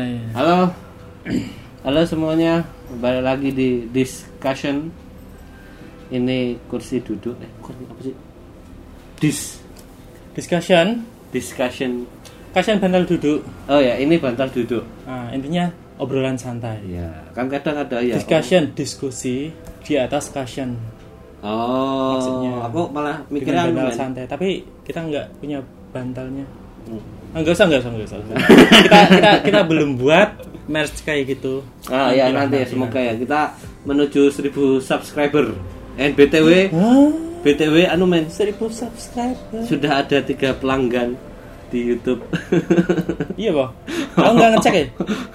santai. Halo, halo semuanya, balik lagi di discussion. Ini kursi duduk, eh kursi apa sih? Dis, Discussion, discussion. kasihan bantal duduk. Oh ya, ini bantal duduk. Nah, intinya obrolan santai. Ya, kan kadang ada ya. Discussion, diskusi di atas cushion. Oh, Maksudnya, aku malah mikirnya bantal men. santai, tapi kita nggak punya bantalnya. Hmm. Enggak usah, enggak usah, enggak usah. kita kita kita belum buat merch kayak gitu. Ah ya nanti ya, semoga ya kita menuju 1000 subscriber. And BTW? BTW anu men 1000 subscriber. sudah ada tiga pelanggan di YouTube. Iya, Boh. Aku nggak ngecek ya?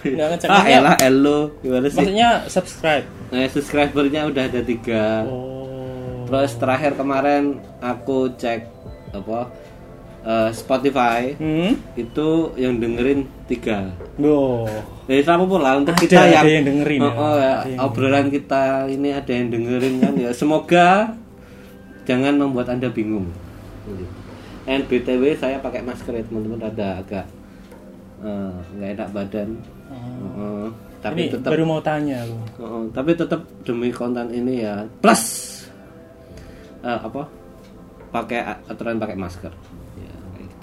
Nggak ngecek. ah, elah, elo, gimana sih? Maksudnya subscribe. Nah, subscribernya udah ada tiga. Oh. Terus terakhir kemarin aku cek apa eh, Spotify Hmm? itu yang dengerin tiga. Loh. Jadi sama pula untuk Ada- kita ada yang, yang dengerin ya. Oh, oh, ya, yang obrolan kita ini ada yang dengerin kan ya. Semoga jangan membuat anda bingung. And btw saya pakai masker ya teman-teman ada agak eh, nggak enak badan. Heeh. tapi Oh. Ini tetap baru mau tanya aku. Oh, tapi tetap demi konten ini ya plus eh, apa pakai aturan pakai masker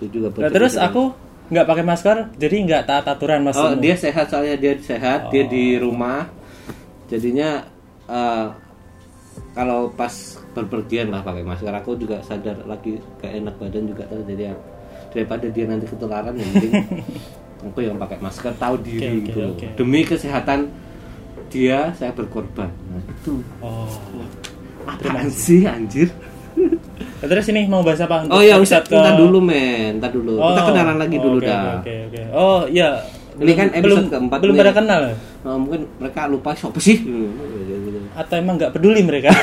gitu juga Nah, terus aku nggak pakai masker, jadi nggak taat aturan mas. oh dia sehat soalnya dia sehat dia di Oh. rumah jadinya eh, kalau pas berpergian lah pakai masker aku juga sadar lagi gak enak badan juga tuh jadi daripada dia nanti ketularan yang penting aku yang pakai masker tahu diri oke, gitu oke. demi kesehatan dia saya berkorban nah, itu Oh. apaan sih anjir Nah, terus ini mau bahas apa? untuk oh ya episode usah ntar dulu men ntar dulu kita Oh, kenalan lagi dulu oke, dah Oke oke. Oh iya. Ini kan episode belum, keempat Belum pada kenal? Oh, mungkin mereka lupa siapa sih Atau emang nggak peduli mereka?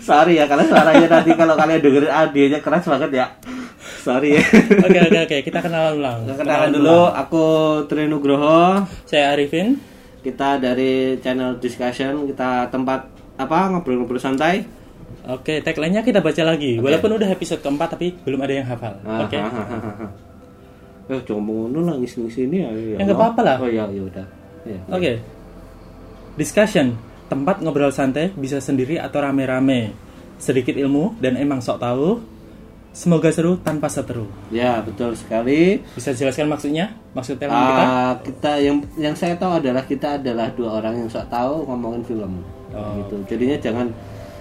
sorry ya karena suaranya nanti kalau kalian dengerin adiknya keras banget ya sorry ya Oke oke oke. Kita kenalan ulang. kenalan dulu aku Trinugroho Saya Arifin. kita dari channel discussion kita tempat apa ngobrol-ngobrol santai Oke, tagline-nya kita baca lagi. Walaupun udah episode keempat tapi belum ada yang hafal. Ah, Oke. ah, ah, ah, eh jangan ngono lah ngisi-ngisi ini ya, Ya, nggak apa-apa lah. oh ya ya udah ya. Oke. Discussion, tempat ngobrol santai bisa sendiri atau rame-rame. Sedikit ilmu dan emang sok tahu. Semoga seru tanpa seteru. ya betul sekali Bisa jelaskan maksudnya? Maksud tagline kita? Kita yang yang saya tahu adalah kita adalah dua orang yang sok tahu ngomongin film Oh. gitu jadinya jangan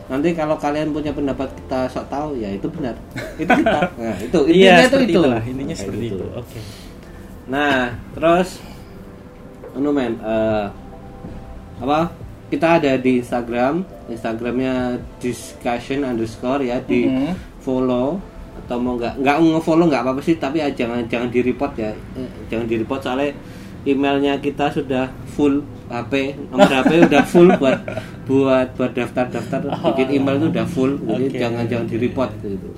nanti kalau kalian punya pendapat kita sok tahu ya itu benar itu kita nah, itu intinya Iya, itu itu itulah. Intinya Kayak seperti gitu. itu. Oke. nah terus anu men eh, apa kita ada di Instagram Instagramnya discussion underscore ya di Mhm. follow atau mau nggak nggak nge-follow nggak apa-apa sih tapi ya jangan jangan di report ya Eh, jangan di report soalnya emailnya kita sudah full HP nomor HP udah full buat buat buat daftar-daftar bikin email itu udah full jadi Oke. jangan jangan di report gitu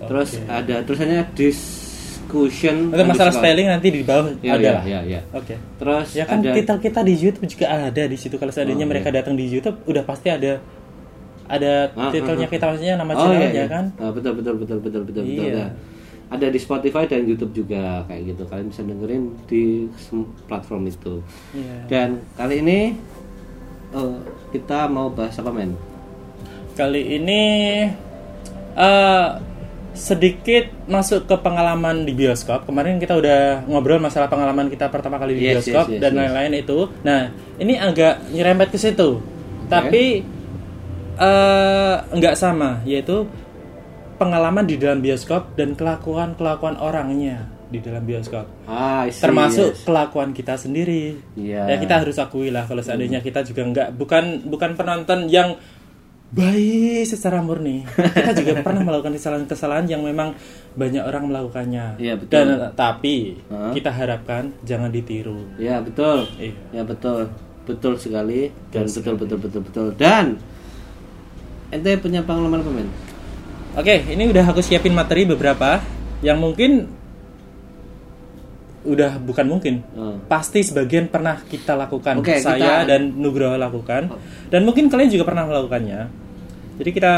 terus ada tulisannya discussion Untuk masalah spelling nanti di bawah ya, ada ya, ya, ya. Oke. terus Ya kan ada titel kita di YouTube juga ada di situ. Kalau seandainya Oh, mereka iya. datang di YouTube udah pasti ada ada Ah, titelnya ah, ah. kita maksudnya nama Oh, channelnya iya, iya. kan. Ah, betul betul betul betul betul betul. Iya. Ada di Spotify dan YouTube juga kayak gitu. Kalian bisa dengerin di platform itu. Iya. Dan kali ini eh, kita mau bahas apa men? Kali ini eh sedikit masuk ke pengalaman di bioskop. Kemarin kita udah ngobrol masalah pengalaman kita pertama kali di Yes, bioskop yes, yes, dan yes. lain-lain itu. Nah, ini agak nyerempet ke situ. Tapi eh nggak sama, yaitu pengalaman di dalam bioskop dan kelakuan-kelakuan orangnya di dalam bioskop. Ah, see, Termasuk yes. kelakuan kita sendiri. Iya. Ya kita harus akui lah kalau seandainya kita juga nggak bukan bukan penonton yang baik secara murni. Kita juga pernah melakukan kesalahan-kesalahan yang memang banyak orang melakukannya. Iya, betul. Dan tapi Hah? kita harapkan jangan ditiru. Ya betul. Iya. Ya betul. Betul sekali dan betul betul betul betul dan ente punya pengalaman apa men? Oke, ini udah aku siapin materi beberapa yang mungkin udah bukan mungkin Oh. pasti sebagian pernah kita lakukan Oke, saya kita- dan Nugroho lakukan dan mungkin kalian juga pernah melakukannya jadi kita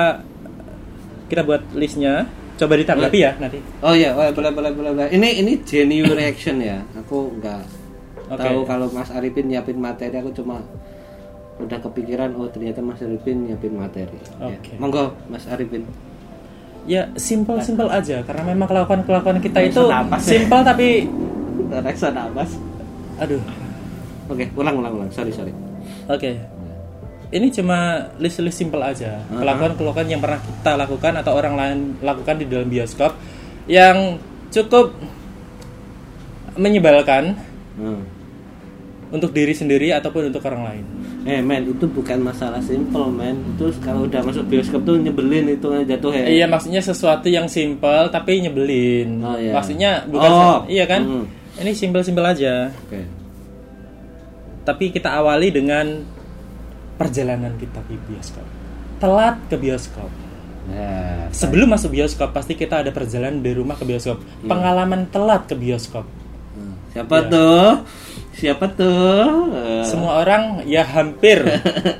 kita buat listnya coba ditanggapi ya nanti Oh iya, oh, boleh boleh boleh boleh. Ini ini genuine reaction ya. Aku nggak Oke. tahu kalau Mas Arifin nyiapin materi. Aku cuma udah kepikiran oh ternyata Mas Arifin nyiapin materi. Ya. Oke. Monggo Mas Arifin. Ya simple simple aja karena memang kelakuan kelakuan kita itu Rasa napas ya. simple tapi Reksa nafas. aduh Oke, ulang ulang ulang. Sorry sorry. oke ini cuma list list simple aja Uh-huh. kelakuan kelakuan yang pernah kita lakukan atau orang lain lakukan di dalam bioskop yang cukup menyebalkan Hmm. untuk diri sendiri ataupun untuk orang lain Eh men, itu bukan masalah simple men. Itu kalau udah masuk bioskop tuh nyebelin itu jatuh ya. Iya maksudnya sesuatu yang simple tapi nyebelin. Oh, iya. Maksudnya bukan Oh, iya kan? hmm. Ini simpel-simpel aja. Oke. Tapi kita awali dengan perjalanan kita ke bioskop. Telat ke bioskop. Nah, Sebelum masuk bioskop pasti kita ada perjalanan dari rumah ke bioskop. Hmm. Pengalaman telat ke bioskop. Siapa Iya. tuh? Siapa tuh? Eh, Semua orang ya hampir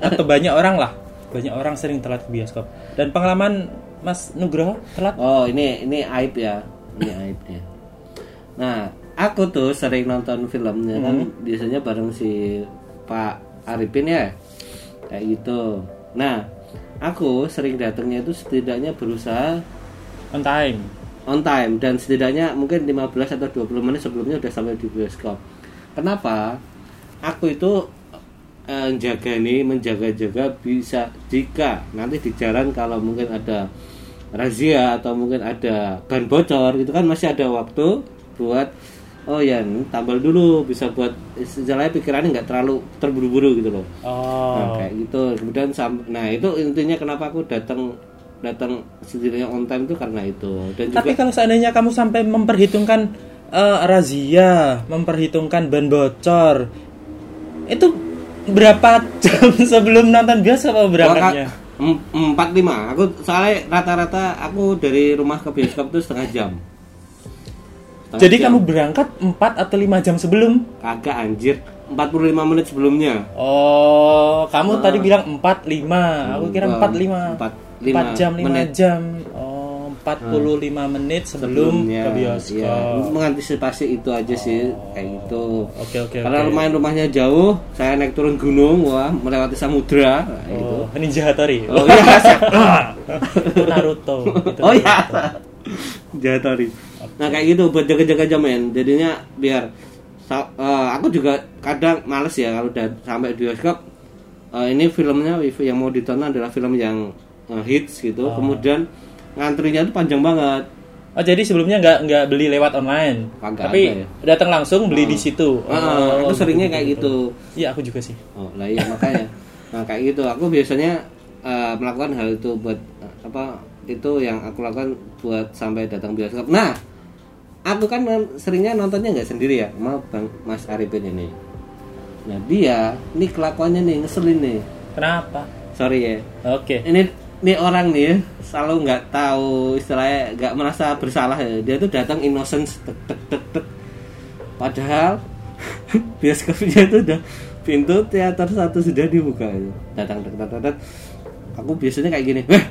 atau banyak orang lah. Banyak orang sering telat ke bioskop. Dan pengalaman Mas Nugroho telat Oh ini ini aib ya, ini aibnya. Nah aku tuh sering nonton filmnya kan biasanya bareng si Pak Arifin ya, kayak gitu. Nah aku sering datangnya itu setidaknya berusaha on time. On time dan setidaknya mungkin 15 atau 20 menit sebelumnya udah sampai di bioskop. Kenapa? Aku itu eh, jaga nih menjaga-jaga bisa jika nanti di jalan kalau mungkin ada razia atau mungkin ada ban bocor itu kan masih ada waktu buat oh ya ini tambal dulu bisa buat istilahnya pikirannya nggak terlalu terburu-buru gitu loh. Nah, Oh. kayak gitu. Kemudian nah itu intinya kenapa aku datang datang setidaknya on time itu karena itu. Dan juga Tapi kalau seandainya kamu sampai memperhitungkan eh, razia, memperhitungkan ban bocor, itu berapa jam sebelum nonton bioskop apa berangkatnya? Em- empat lima. Aku soalnya rata-rata aku dari rumah ke bioskop itu setengah jam. Setengah Jadi jam. kamu berangkat 4 atau 5 jam sebelum? kagak anjir 45 menit sebelumnya. Oh, kamu tadi bilang 4 5. Aku kira Enggak, 4 5. empat, 4 lima jam 5 menit. jam. Oh, 45 menit sebelum Sebelumnya, ke iya. bioskop. mengantisipasi itu aja sih kayak gitu. Oke oke Karena oke. lumayan rumahnya jauh, saya naik turun gunung, wah melewati samudra, nah, itu. Oh, Ninja Hattori. Oh iya. Itu Naruto. Itu Oh iya. Jahatari. Nah kayak gitu buat jaga-jaga jam men. Jadinya biar eh, aku juga kadang males ya kalau udah sampai bioskop. eh, ini filmnya yang mau ditonton adalah film yang eh, hits gitu. Kemudian ngantrinya tuh panjang banget. Oh jadi sebelumnya nggak nggak beli lewat online, Kagak tapi ya. datang langsung beli di situ. Ah, aku seringnya kayak gitu. Iya aku juga sih. Oh lah iya makanya. Nah kayak gitu. Aku biasanya eh, melakukan hal itu buat apa itu yang aku lakukan buat sampai datang bioskop. Nah aku kan seringnya nontonnya nggak sendiri ya sama bang Mas Arifin ini. Nah dia ini kelakuannya nih ngeselin nih. Kenapa? Sorry ya. Oke. Ini ini orang nih selalu nggak tahu istilahnya nggak merasa bersalah ya. Dia tuh datang innocence tek tek tek tek. Padahal bioskopnya itu udah pintu teater satu sudah dibuka itu. Datang tek tek tek, tek. Aku biasanya kayak gini. Weh,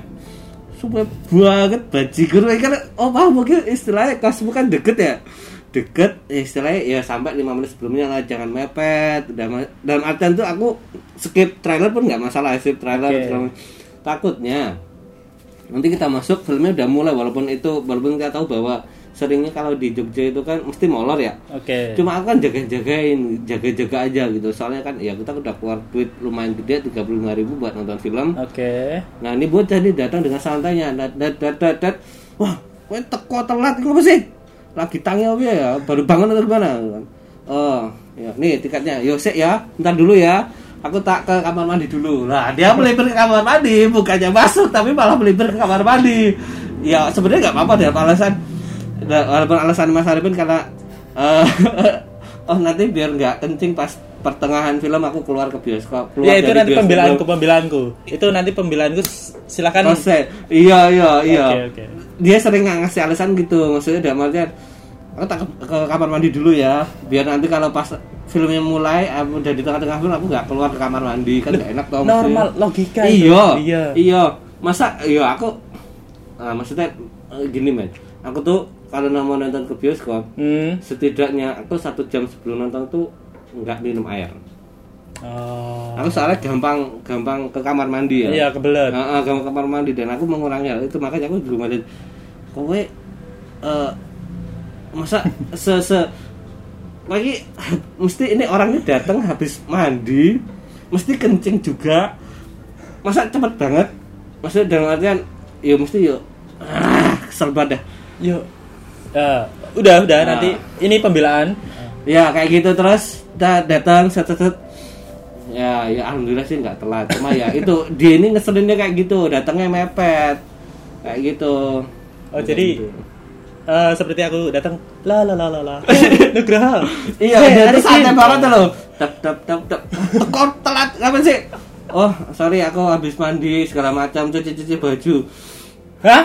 super banget bajigur kan oh paham mungkin istilahnya kosmu kan deket ya deket ya istilahnya ya sampai lima menit sebelumnya lah jangan mepet dalam, dalam artian tuh aku skip trailer pun nggak masalah skip trailer segala macam. Takutnya nanti kita masuk filmnya udah mulai walaupun itu walaupun kita tahu bahwa seringnya kalau di Jogja itu kan mesti molor ya Oke. cuma aku kan jaga-jagain jaga-jaga aja gitu soalnya kan ya kita udah keluar duit lumayan gede 35.000 ribu buat nonton film Oke. Nah ini bocah nih datang dengan santainya, dat dat dat dat, dat. wah, kowe teko telat apa sih? Lagi tangi apa ya? Baru bangun atau gimana? Oh, ya, nih tiketnya, yo sik ya, ntar dulu ya. Aku tak ke kamar mandi dulu. Nah, dia melipir ke kamar mandi, bukannya masuk, tapi malah melipir ke kamar mandi. Ya sebenarnya nggak apa-apa deh, alasan, walaupun alasan Mas Arifin karena eh, oh nanti biar nggak kencing pas pertengahan film aku keluar ke bioskop. Keluar Ya itu nanti bioskop. pembelaanku pembelaanku. Itu nanti pembelaanku silakan. Proses. Iya iya iya. Dia sering ngasih alasan gitu. Maksudnya dalam artian aku tak ke, ke kamar mandi dulu ya. Biar nanti kalau pas filmnya mulai, aku udah di tengah-tengah film aku nggak keluar ke kamar mandi kan nggak enak tau. Normal maksudnya. logika. Iya. Iya. Iya. Masa iya aku ah, maksudnya eh, gini men aku tuh kalau mau nonton ke bioskop Hmm. setidaknya aku satu jam sebelum nonton tuh nggak minum air Oh. aku soalnya gampang gampang ke kamar mandi ya Iya, kebelet. Heeh, gampang ke kamar mandi dan aku mengurangi hal itu makanya aku juga ngeliat kowe eh masa se se lagi mesti ini orangnya datang habis mandi mesti kencing juga masa cepet banget maksudnya dalam artian ya mesti yuk ah, kesel banget dah Yuk. Ya, udah, udah Nah. nanti ini pembelaan. ya kayak gitu terus dah datang set set set. ya ya alhamdulillah sih nggak telat cuma ya itu dia ini ngeselinnya kayak gitu datangnya mepet kayak gitu Oh, jadi eh, seperti aku datang la la la la la. Nugraha. iya Hey, Arifin. santai banget tuh loh tap tap tap tap kok telat kapan sih oh sorry aku habis mandi segala macam cuci cuci baju Hah?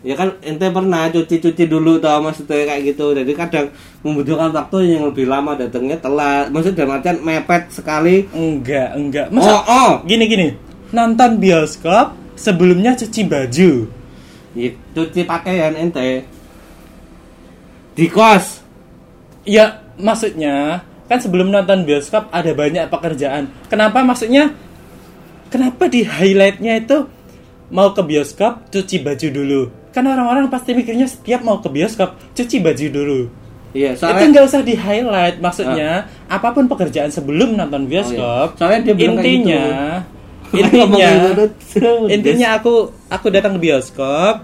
ya kan ente pernah cuci cuci dulu tau maksudnya kayak gitu jadi kadang membutuhkan waktu yang lebih lama datangnya telat maksudnya dalam artian mepet sekali Enggak, enggak. oh Masa oh gini gini. Nonton bioskop sebelumnya cuci baju. Ya, cuci pakaian ente di kos Ya, maksudnya kan sebelum nonton bioskop ada banyak pekerjaan. Kenapa maksudnya? Kenapa di highlightnya itu mau ke bioskop cuci baju dulu? Kan orang-orang pasti mikirnya setiap mau ke bioskop cuci baju dulu. iya itu soalnya nggak usah di highlight maksudnya apa pun pekerjaan sebelum nonton bioskop Oh, iya. Soalnya dia intinya Ngomong intinya gitu. intinya aku aku datang ke bioskop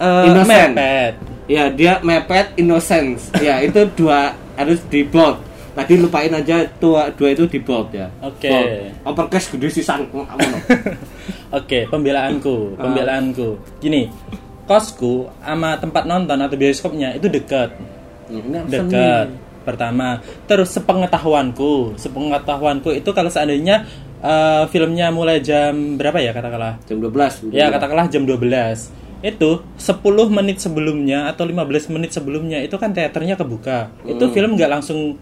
Innocent. mepet ya dia mepet innocence. Ya itu dua harus di bold. Tadi lupain aja tua dua itu di bold ya. Oke. Bold. uppercase gede sisan oke pembelaanku Ah. pembelaanku. Gini kosku sama tempat nonton atau bioskopnya itu dekat. Apa dekat pertama. Terus sepengetahuanku sepengetahuanku itu kalau seandainya eh, filmnya mulai jam berapa ya katakanlah? Jam 12 Ya katakanlah jam 12 Itu 10 menit sebelumnya atau 15 menit sebelumnya Itu kan teaternya kebuka Itu film nggak langsung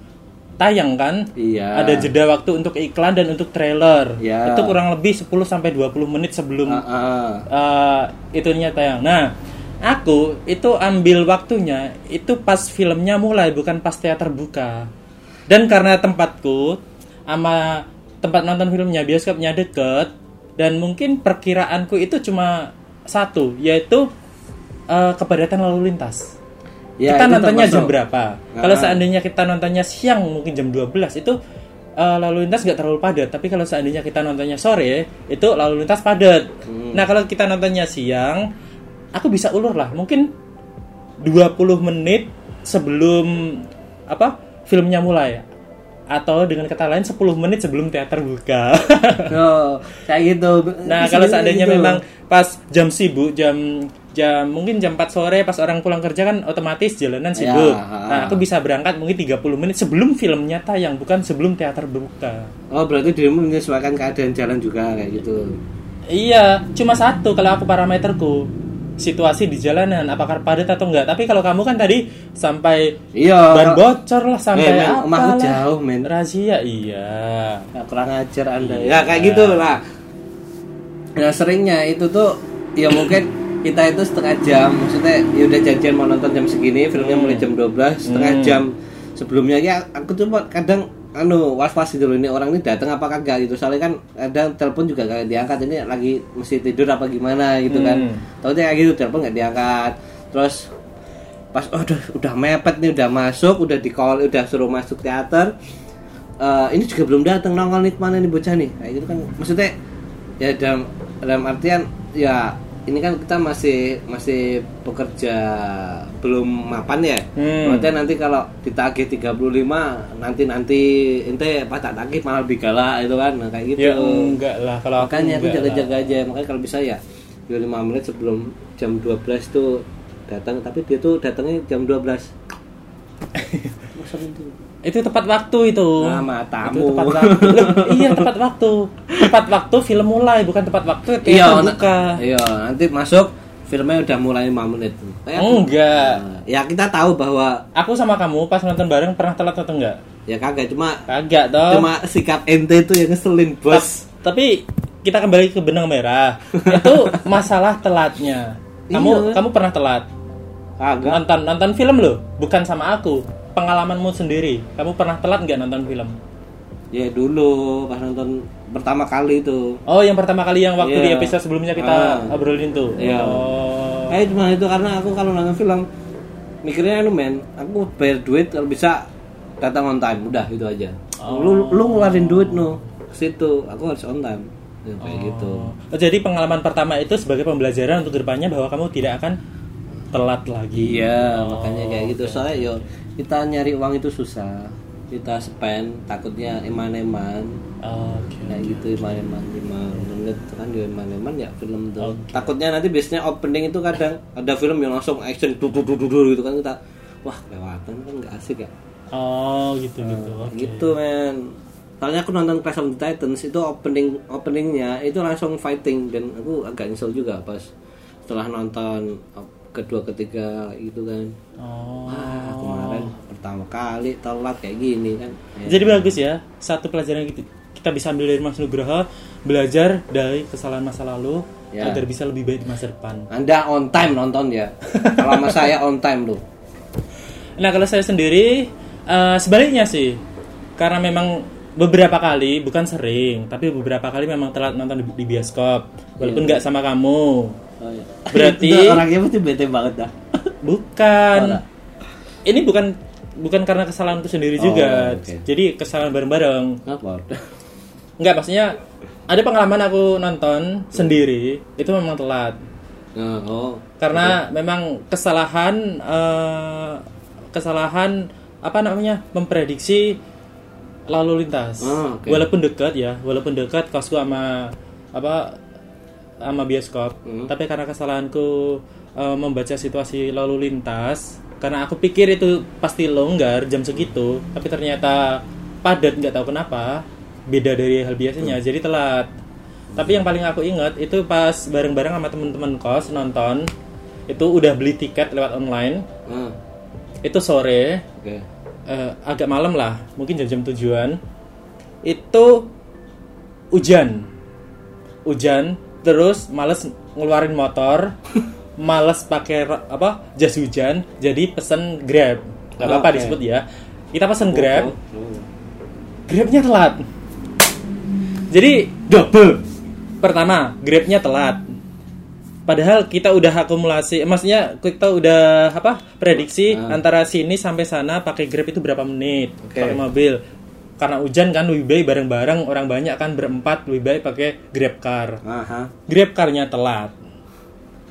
tayang kan Iya. Ada jeda waktu untuk iklan dan untuk trailer Iya. Itu kurang lebih 10 sampai 20 menit sebelum Ah, ah. eh, itunya tayang Nah aku itu ambil waktunya Itu pas filmnya mulai bukan pas teater buka Dan karena tempatku sama tempat nonton filmnya bioskopnya deket dan mungkin perkiraanku itu cuma satu yaitu eh, kepadatan lalu lintas Ya, kita nontonnya termasuk. jam berapa kalau Ah. seandainya kita nontonnya siang mungkin jam 12 itu eh, lalu lintas nggak terlalu padat tapi kalau seandainya kita nontonnya sore itu lalu lintas padat Hmm. nah kalau kita nontonnya siang aku bisa ulur lah mungkin 20 menit sebelum apa filmnya mulai atau dengan kata lain 10 menit sebelum teater buka Oh, kayak gitu Nah, Bisa kalau gitu. seandainya memang pas jam sibuk, jam jam mungkin jam 4 sore pas orang pulang kerja kan otomatis jalanan sibuk. Ya, Nah, aku bisa berangkat mungkin 30 menit sebelum filmnya tayang, bukan sebelum teater buka. oh berarti dirimu menyesuaikan keadaan jalan juga kayak gitu Iya, cuma satu kalau aku parameterku situasi di jalanan apakah padat atau enggak. Tapi kalau kamu kan tadi sampai iya ban bocor lah sampai Eh, men, apa rumahku lah. jauh, men. Razia iya. Ya, kurang ajar anda Iya. ya kayak gitu lah nah seringnya itu tuh ya mungkin kita itu setengah jam maksudnya ya udah janjian mau nonton jam segini filmnya mulai jam 12 setengah Hmm. jam sebelumnya ya aku cuma kadang anu was was gitu loh ini orang ini datang apa kagak gitu. Soalnya kan kadang telepon juga gak diangkat ini lagi mesti tidur apa gimana gitu kan. Hmm. tahu kayak gitu telepon nggak diangkat. Terus pas oh, udah udah mepet nih udah masuk udah di call udah suruh masuk teater. Eh, ini juga belum datang nongol nih mana nih bocah nih. Kayak gitu kan. Maksudnya ya dalam dalam artian ya ini kan kita masih masih pekerja belum mapan ya? Hmm. Maksudnya nanti kalau ditagih 35 nanti nanti ente pas tak tagih malah lebih galak itu kan? Nah, kayak gitu. Ya enggak lah. Kalau makanya aku jaga-jaga aja. Makanya kalau bisa ya 25 menit sebelum jam 12 tuh datang. Tapi dia tuh datangnya jam 12 Masa itu? Itu tepat waktu itu. Nah, Itu matamu. tepat waktu. Loh, iya tepat waktu. Tepat waktu film mulai bukan tepat waktu iya buka. iya nanti masuk filmnya udah mulai 5 menit Kayak aku- Enggak. Nah, ya kita tahu bahwa Aku sama kamu pas nonton bareng pernah telat atau enggak? ya kagak cuma Kagak toh. cuma sikap ente itu yang ngeselin bos Tapi kita kembali ke benang merah. itu masalah telatnya. Kamu Iya. kamu pernah telat? Agak. Nonton nonton film loh, bukan sama aku. Pengalamanmu sendiri. Kamu pernah telat nggak nonton film? Ya dulu pas nonton pertama kali itu. Oh, yang pertama kali yang waktu Iya. di episode sebelumnya kita Ah. obrolin tuh. Iya. Oh. Eh cuma itu karena aku kalau nonton film mikirnya anu men, aku bayar duit kalau bisa datang on time, udah itu aja. Oh. Lu lu ngeluarin duit no ke situ, aku harus on time. Ya, kayak gitu. Oh, jadi pengalaman pertama itu sebagai pembelajaran untuk ke depannya bahwa kamu tidak akan telat lagi. Iya, makanya kayak gitu. Soalnya yo kita nyari uang itu susah. Kita spend takutnya eman-eman Oke. kayak gitu eman-eman 5 menit kan yo eman-eman ya film tuh. Takutnya nanti biasanya opening itu kadang ada film yang langsung action dudu dudu dudu gitu kan kita wah kelewatan kan nggak asik ya. Oh, gitu gitu. Oke. Gitu men. Soalnya aku nonton Clash of the Titans itu opening openingnya itu langsung fighting dan aku agak nyesel juga pas setelah nonton kedua ketiga gitu kan. Oh. Wah, kemarin pertama kali telat kayak gini kan. Ya. Jadi bagus ya. Satu pelajaran gitu kita bisa ambil dari Mas Nugroho belajar dari kesalahan masa lalu Ya. agar bisa lebih baik di masa depan. Anda on time nonton ya. Kalau sama saya on time tuh. Nah kalau saya sendiri eh, sebaliknya sih, karena memang beberapa kali, bukan sering, tapi beberapa kali memang telat nonton di, di bioskop, walaupun nggak sama kamu. Oh, iya. Berarti- orangnya pasti bete banget dah. Bukan. Oh, enggak. Ini bukan bukan karena kesalahanku sendiri Oh, juga. oke. Jadi kesalahan bareng-bareng. Enggak, maksudnya ada pengalaman aku nonton sendiri itu memang telat. Nah, oh. Karena memang kesalahan eh, kesalahan apa namanya? memprediksi lalu lintas. Oh, oke. Walaupun dekat ya, walaupun dekat kosku sama apa sama bioskop, Hmm. tapi karena kesalahanku eh, membaca situasi lalu lintas, karena aku pikir itu pasti longgar jam segitu, tapi ternyata padat nggak tahu kenapa, beda dari hal biasanya, jadi telat. Tapi yang paling aku ingat itu pas bareng-bareng sama temen-temen kos nonton, itu udah beli tiket lewat online, Ah, itu sore, Oke. eh, agak malam lah, mungkin jam-jam tujuan. Itu hujan, hujan, terus males ngeluarin motor, males pakai apa jas hujan, jadi pesen grab, nggak apa-apa Oke. disebut ya. Kita pesen grab, grabnya telat. Jadi Double. pertama grabnya telat. Padahal kita udah akumulasi, maksudnya kita udah apa prediksi Ah. antara sini sampai sana pakai grab itu berapa menit Oke. pakai mobil. Karena hujan kan lebih baik bareng-bareng orang banyak kan berempat lebih baik pakai grab car. Aha. Grab carnya telat.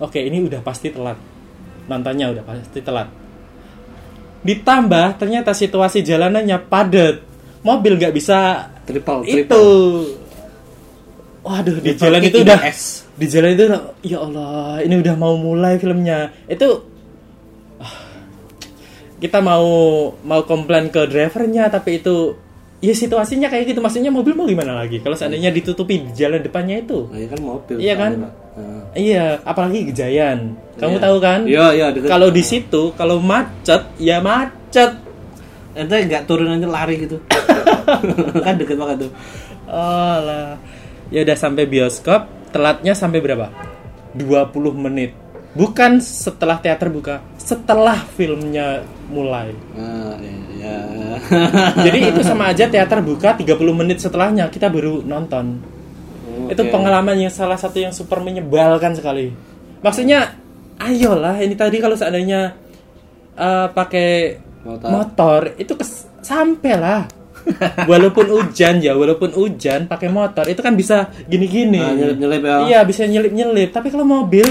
Oke ini udah pasti telat. Nontonnya udah pasti telat. Ditambah ternyata situasi jalanannya padat. Mobil nggak bisa Triple, itu triple. waduh di jalan itu udah ass. di jalan itu udah ya Allah ini udah mau mulai filmnya itu ah, kita mau mau komplain ke drivernya tapi itu ya situasinya kayak gitu maksudnya mobil mau gimana lagi kalau seandainya ditutupi di jalan depannya itu Nah, iya kan mobil. Iya kan? soalnya, Pak. Ah. iya apalagi Gejayan kamu Iya. tahu kan Iya, iya, kalau di situ kalau macet ya macet Ente nggak turun aja lari gitu. kan deket banget tuh. Oh lah. Ya udah sampai bioskop, telatnya sampai berapa? 20 menit. Bukan setelah teater buka, setelah filmnya mulai. Ah, iya. Jadi itu sama aja teater buka 30 menit setelahnya kita baru nonton. Itu Oke. pengalaman yang salah satu yang super menyebalkan sekali. Maksudnya, ayolah ini tadi kalau seandainya eh, pakai Motor. motor. itu kes sampai lah. walaupun hujan ya, walaupun hujan pakai motor itu kan bisa gini-gini. Ah, nyelip-nyelip ya. Iya, bisa nyelip-nyelip. Tapi kalau mobil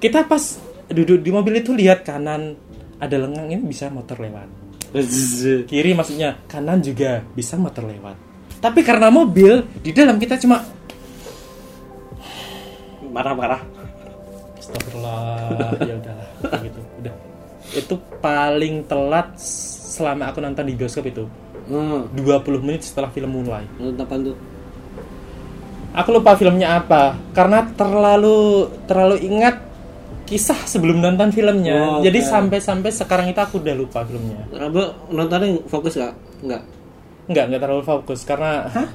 kita pas duduk di mobil itu lihat kanan ada lengang ini bisa motor lewat. Kiri maksudnya kanan juga bisa motor lewat. Tapi karena mobil di dalam kita cuma Marah-marah. Astagfirullah ya udahlah gitu udah itu paling telat selama aku nonton di bioskop itu Hmm. 20 menit setelah film mulai apaan tuh? aku lupa filmnya apa karena terlalu terlalu ingat kisah sebelum nonton filmnya Oh, oke. jadi sampai-sampai sekarang itu aku udah lupa filmnya Apa nontonnya fokus gak? Enggak. nggak nggak terlalu fokus karena Hah?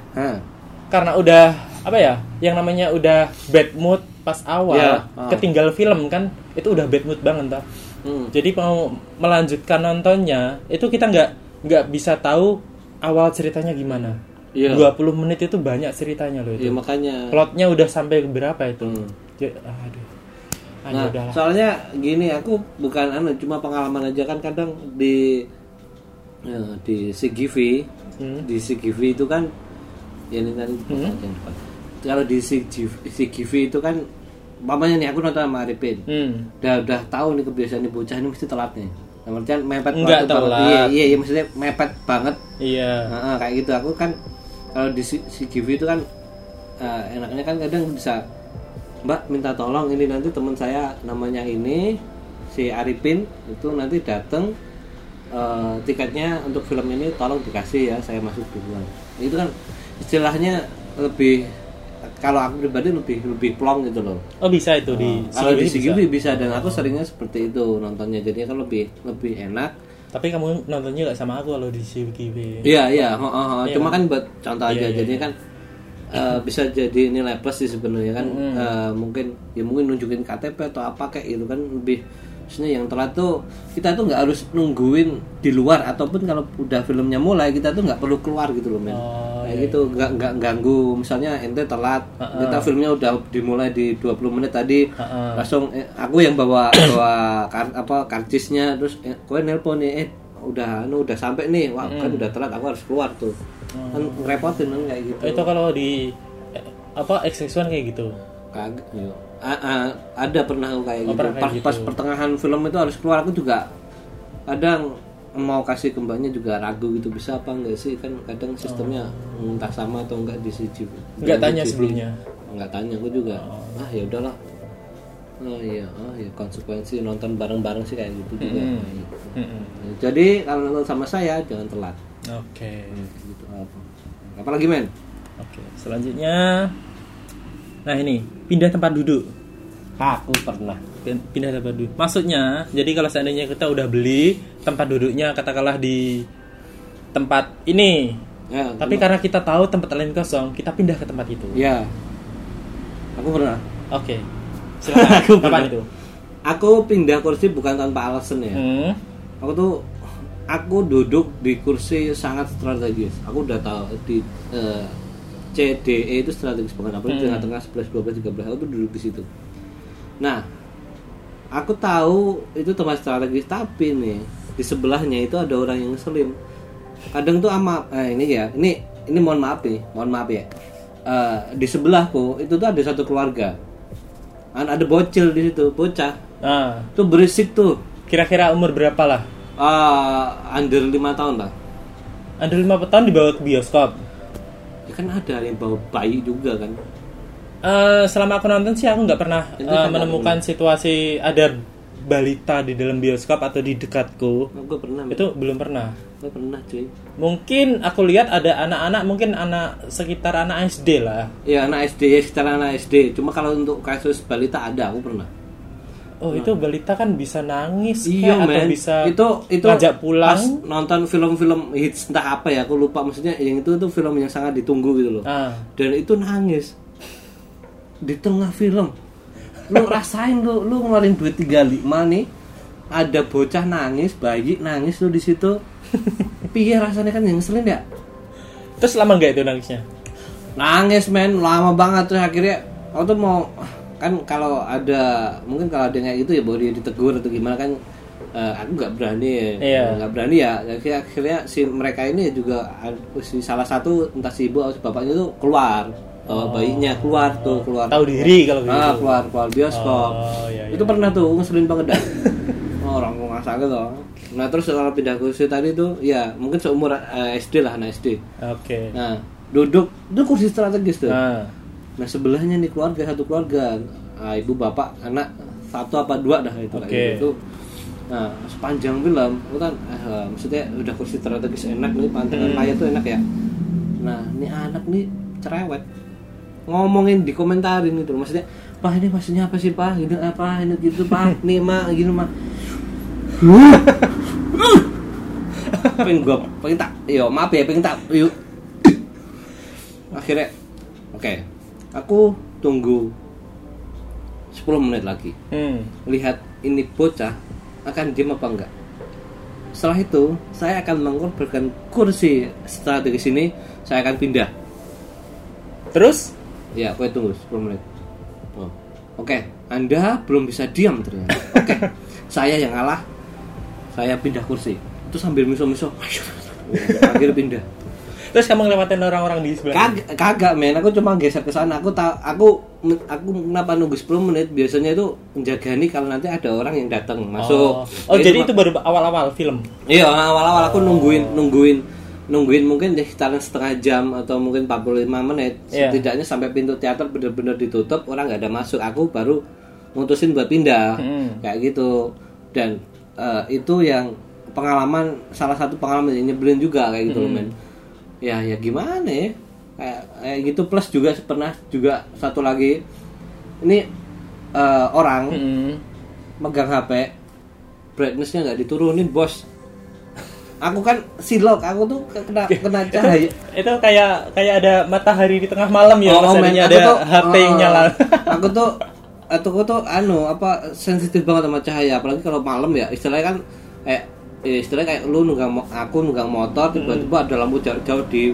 karena udah apa ya yang namanya udah bad mood pas awal Iya, ah. ketinggal film kan itu udah bad mood banget toh. Hmm. Jadi mau melanjutkan nontonnya itu kita nggak nggak bisa tahu awal ceritanya gimana. Iya. 20 menit itu banyak ceritanya loh Ya itu. makanya. Plotnya udah sampai berapa itu? Hmm. Ja- aduh. Ah, Nah, udahlah. soalnya gini, aku bukan anu, cuma pengalaman aja kan kadang di ya, di CGV, Hmm. di CGV itu kan ya ini tadi Hmm. Kalau di CGV, CGV itu kan mamanya nih aku nonton sama Arifin. Hmm. Udah udah tahu nih kebiasaan nih bocah ini mesti telat nih. Nah, artian mepet Enggak banget telat. Iya, iya, iya, maksudnya mepet banget. Iya. Nah, kayak gitu. Aku kan kalau di CGV itu kan eh, enaknya kan kadang bisa Mbak minta tolong ini nanti teman saya namanya ini si Arifin itu nanti datang eh, tiketnya untuk film ini tolong dikasih ya saya masuk duluan. Itu kan istilahnya lebih kalau aku pribadi lebih lebih plong gitu loh. Oh bisa itu di Nah, kalau di CGV CGV bisa dan aku seringnya seperti itu nontonnya jadi kan lebih lebih enak. Tapi kamu nontonnya gak sama aku kalau di CGV. Iya iya. Iya, cuma kan? kan buat contoh aja, Iya, iya, jadi iya. kan eh, bisa jadi nilai plus sih sebenarnya kan. Eh, mungkin ya mungkin nunjukin KTP atau apa kayak gitu kan. Lebih maksudnya yang telat tuh kita tuh nggak harus nungguin di luar. Ataupun kalau udah filmnya mulai kita tuh nggak perlu keluar gitu loh men. Oh, kayak gitu. nggak nggak ganggu. Misalnya ente telat kita filmnya udah dimulai di 20 menit tadi Heeh. langsung eh, aku yang bawa bawa kar, apa karcisnya terus eh, kowe nelpon nih eh udah anu udah sampai nih. Wah kan udah telat aku harus keluar tuh kan ngerepotin kan kayak gitu Oh, itu kalau di apa X1 kayak gitu. kagak yo. A- a- ada pernah aku kayak Oh, gitu pernah kayak pas, gitu. pas pertengahan film itu harus keluar aku juga kadang mau kasih ke mbaknya juga ragu gitu bisa apa enggak sih kan kadang sistemnya entah sama atau enggak di CGV Nggak Di tanya CGV. sebelumnya. nggak tanya aku juga ah ya udahlah oh iya oh ya konsekuensi nonton bareng-bareng sih kayak gitu juga Hmm. Gitu. Mm-mm. jadi kalau nonton sama saya jangan telat Oke. gitu apa apalagi men Oke, selanjutnya Nah, ini pindah tempat duduk. aku pernah Pin- Pindah tempat duduk. Maksudnya, jadi kalau seandainya kita udah beli tempat duduknya katakanlah di tempat ini, ya tapi karena kita tahu tempat lain kosong, kita pindah ke tempat itu. ya aku pernah Oke. Silakan. Aku Kapan pernah. itu? aku pindah kursi bukan tanpa alasan ya Hmm. aku tuh aku duduk di kursi sangat strategis. Aku udah tahu di eh, CDE itu strategis banget. Apa Hmm. di tengah-tengah 11 12 13 aku tuh duduk di situ. Nah aku tahu itu tempat strategis tapi nih di sebelahnya itu ada orang yang ngeselin. Kadang tuh ama eh, ini ya ini ini mohon maaf nih mohon maaf ya. Eh, di sebelahku itu tuh ada satu keluarga. Ada bocil di situ bocah. Nah, tuh berisik tuh. Kira-kira umur berapa lah? Ah, under lima tahun lah. Ada lima tahun dibawa ke bioskop. Ya kan ada yang bawa bayi juga kan. Eh, selama aku nonton sih aku nggak pernah Itu kan menemukan situasi ada balita di dalam bioskop atau di dekatku. Gue pernah. Itu belum pernah. Gue pernah cuy. Mungkin aku lihat ada anak-anak mungkin anak sekitar anak SD lah. Ya anak SD ya secara anak SD. Cuma kalau untuk kasus balita ada aku pernah. Oh itu balita kan bisa nangis Iya kayak, atau bisa itu itu ngajak pulang. pas nonton film-film hits entah apa ya aku lupa maksudnya yang itu tuh film yang sangat ditunggu gitu loh. Ah, Dan itu nangis di tengah film. Lu rasain lu lu ngeluarin duit 35 nih. Ada bocah nangis, bayi nangis lu di situ. Piye rasanya kan yang ngeselin ya? terus lama nggak itu nangisnya? nangis men lama banget terus akhirnya aku tuh mau kan kalau ada mungkin kalau ada yang kayak gitu ya boleh ditegur atau gimana kan eh, aku nggak berani ya Iya. nggak berani ya akhirnya, akhirnya si mereka ini juga si salah satu entah si ibu atau si bapaknya tuh keluar bawa bayinya keluar tuh keluar Tahu diri kalau gitu. ah, keluar keluar bioskop Oh, iya, iya. itu pernah tuh ngeselin banget dah oh, orang nggak sakit loh nah terus kalau pindah kursi tadi tuh ya mungkin seumur eh, SD lah anak SD Oke. Nah, duduk itu kursi strategis tuh. Nah, Nah, sebelahnya nih keluarga satu keluarga. Ah, ibu, bapak, anak satu apa dua dah itu Oke. gitu. Nah, sepanjang film itu kan eh, maksudnya udah kursi strategis enak nih, pantangan Hmm. tuh enak ya. Nah, ini anak nih cerewet. Ngomongin di komentarin gitu loh. Maksudnya, "Pak, ini maksudnya apa sih, Pak? Ini apa? Ini gitu, Pak. Nih, Mak, gini, Mak." pengen gue pengen tak yo maaf ya pengen tak yuk akhirnya oke aku tunggu 10 menit lagi. Hmm. lihat ini bocah akan diem apa enggak. Setelah itu saya akan mengorbankan kursi strategis ini saya akan pindah. Terus? Ya aku tunggu 10 menit. Oh. oke anda belum bisa diam ternyata. Oke saya yang ngalah saya pindah kursi. Itu sambil miso-miso akhirnya pindah terus kamu ngelewatin orang-orang di sebelah. kagak kagak men. Aku cuma geser ke sana. Aku tahu aku aku kenapa nunggu 10 menit? Biasanya itu menjagani kalau nanti ada orang yang datang masuk. Oh, oh jadi cuma- itu baru awal-awal film. Iya, awal-awal aku nungguin nungguin nungguin mungkin deh sekitaran setengah jam atau mungkin 45 menit. Iya. setidaknya sampai pintu teater benar-benar ditutup orang nggak ada masuk. Aku baru mutusin buat pindah. Hmm. kayak gitu. Dan eh, itu yang pengalaman salah satu pengalaman yang nyebelin juga kayak gitu loh men ya ya gimana ya? Kayak, kayak gitu plus juga pernah juga satu lagi. Ini eh, orang Hmm. megang HP brightnessnya nggak diturunin bos. Aku kan silok aku tuh kena kena cahaya. Itu kayak kayak ada matahari di tengah malam ya, adanya aku ada tuh, HP yang eh, nyala. aku tuh aku tuh anu apa sensitif banget sama cahaya. Apalagi kalau malam ya istilahnya kan kayak eh, istilahnya kayak lu nunggang aku nunggang motor tiba-tiba ada lampu jauh-jauh di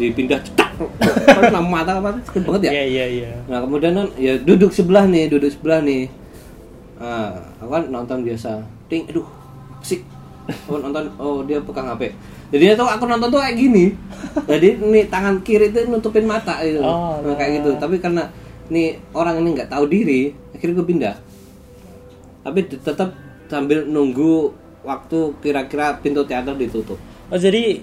dipindah cetak kan lampu mata apa sakit banget ya Iya iya iya. Nah kemudian kan ya duduk sebelah nih, duduk sebelah nih. Nah, aku kan nonton biasa. Ting, aduh, asik. Aku nonton, oh dia pegang HP. Jadi tuh aku nonton tuh kayak gini. Jadi nih tangan kiri itu nutupin mata itu, Oh, Nah, kayak gitu. Tapi karena nih orang ini nggak tahu diri, akhirnya gue pindah. Tapi tetap sambil nunggu waktu kira-kira pintu teater ditutup. Oh jadi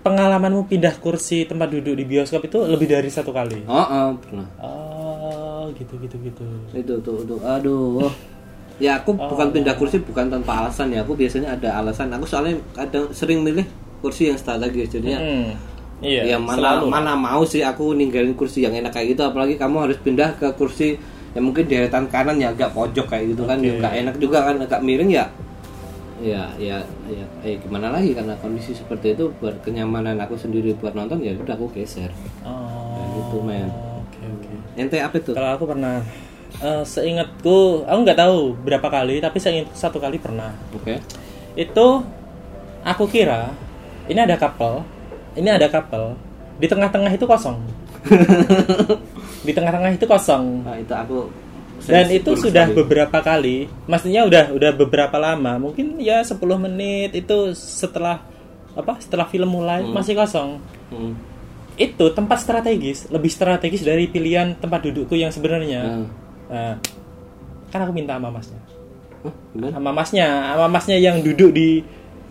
pengalamanmu pindah kursi tempat duduk di bioskop itu lebih dari satu kali. Oh, oh pernah. Oh gitu gitu gitu. itu tuh, tuh aduh ya aku bukan pindah kursi bukan tanpa alasan ya aku biasanya ada alasan aku soalnya kadang sering milih kursi yang strategis jadinya Hmm. Iya. ya mana selalu. mana mau sih aku ninggalin kursi yang enak kayak gitu apalagi kamu harus pindah ke kursi yang mungkin deretan kanan ya agak pojok kayak gitu kan Oke. ya nggak enak juga kan agak miring ya ya ya ya eh gimana lagi karena kondisi seperti itu buat kenyamanan aku sendiri buat nonton ya udah aku geser Oh. Kayak gitu, men. Oke oke. ente apa itu Kalau aku pernah eh, seingatku, aku nggak tahu berapa kali, tapi seingatku satu kali pernah. oke Itu aku kira ini ada couple, ini ada couple, di tengah-tengah itu kosong. di tengah-tengah itu kosong. nah itu aku Dan itu sudah sekali. beberapa kali, maksudnya udah udah beberapa lama, mungkin ya 10 menit itu setelah apa? Setelah film mulai masih kosong. Hmm. Itu tempat strategis, lebih strategis dari pilihan tempat dudukku yang sebenarnya. Nah. Nah, kan aku minta sama masnya. Gimana? Sama masnya, sama masnya yang duduk di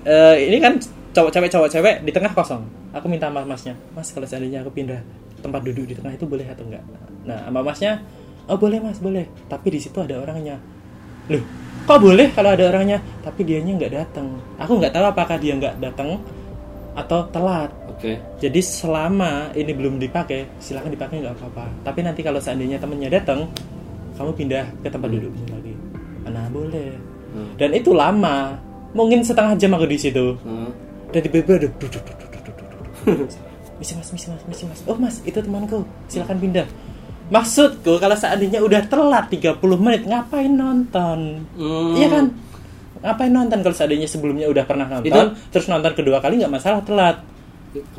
eh, ini kan cowok cewek cowok cewek di tengah kosong. Aku minta sama masnya, Mas kalau seandainya aku pindah tempat duduk di tengah itu boleh atau enggak? Nah, sama masnya, oh boleh Mas, boleh. Tapi di situ ada orangnya. Loh, kok boleh kalau ada orangnya? Tapi dianya nggak datang. Aku nggak tahu apakah dia nggak datang atau telat. Oke. Jadi selama ini belum dipakai, silahkan dipakai nggak apa-apa. Tapi nanti kalau seandainya temennya datang, kamu pindah ke tempat duduknya lagi. Nah boleh. Hmm. Dan itu lama, mungkin setengah jam aku di situ. Hmm. Dan tiba-tiba ada duduk, duduk, duduk, duduk, duduk, duduk. Misi mas, misi mas, misi mas. Oh mas, itu temanku. Silakan pindah. Maksudku kalau seandainya udah telat 30 menit, ngapain nonton? Hmm. Iya kan? Ngapain nonton kalau seandainya sebelumnya udah pernah nonton, Itu- terus nonton kedua kali nggak masalah telat.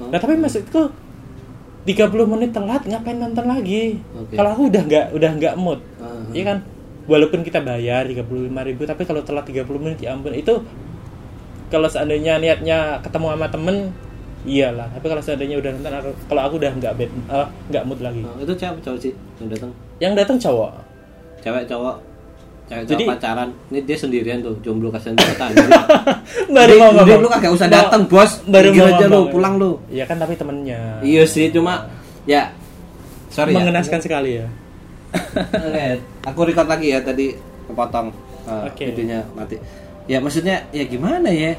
Nah tapi maksudku 30 menit telat ngapain nonton lagi? Oke. Kalau aku udah nggak udah nggak mood, Ah. iya kan? Walaupun kita bayar 35.000 ribu, tapi kalau telat 30 menit ya ampun itu kalau seandainya niatnya ketemu sama temen, iyalah. Tapi kalau seandainya udah nonton, kalau aku udah nggak bad, eh, nggak mood lagi. Oh, itu cewek cowok sih yang datang? Yang datang cowok. Cewek cowok. Cewek Jadi- cowok pacaran. Ini dia sendirian tuh, jomblo kasihan banget baru mau ngomong. lu kagak usah datang, Bos. Baru mau aja lu, pulang lu. Iya kan tapi temennya. Iya sih, cuma ya sorry Mengenaskan sekali ya. ya. Oke, aku record lagi ya tadi kepotong uh, Oke. videonya mati. Ya maksudnya ya gimana ya?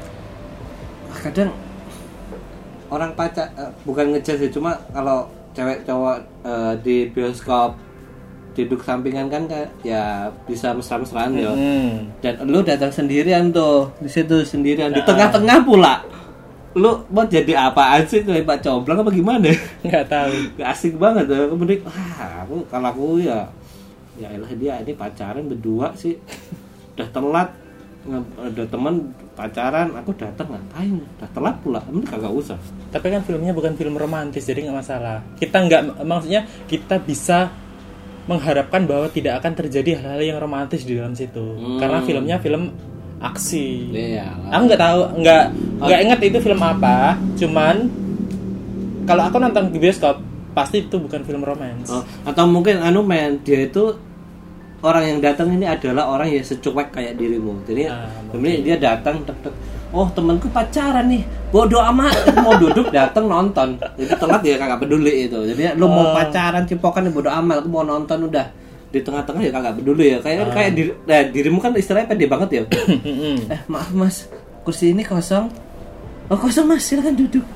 Kadang orang pacar eh, bukan ngejudge sih, cuma kalau cewek cowok eh, di bioskop duduk sampingan kan ya bisa mesra-mesraan ya. Hmm. Dan lu datang sendirian tuh di situ sendirian di Nah. tengah-tengah pula. Lu mau jadi apaan sih tuh Pak Comblang apa gimana? Nggak tahu. Gak asik banget tuh. Kemudian wah aku kalau aku ya ya elah dia ini pacaran berdua sih udah telat ada teman pacaran aku datang ngapain udah telat pula ini kagak usah Tapi kan filmnya bukan film romantis, jadi nggak masalah. Kita nggak, maksudnya kita bisa mengharapkan bahwa tidak akan terjadi hal-hal yang romantis di dalam situ. Hmm. Karena filmnya film aksi. iya Aku nggak tahu, nggak nggak ingat itu film apa. Cuman kalau aku nonton di bioskop, pasti itu bukan film romance. Oh, atau mungkin anu men dia itu orang yang datang ini adalah orang yang secuek kayak dirimu. Jadi Ah, dia datang tek, tek, oh temanku pacaran nih bodoh amat mau duduk datang nonton. Itu telat dia kagak peduli itu. Jadi lu mau Oh. pacaran cipokan nih bodoh amat aku mau nonton udah. Di tengah-tengah ya kagak peduli ya. Kayak kayak diri, nah, dirimu kan istilahnya pede banget ya. Eh maaf mas. Kursi ini kosong. Oh kosong mas. Silakan duduk.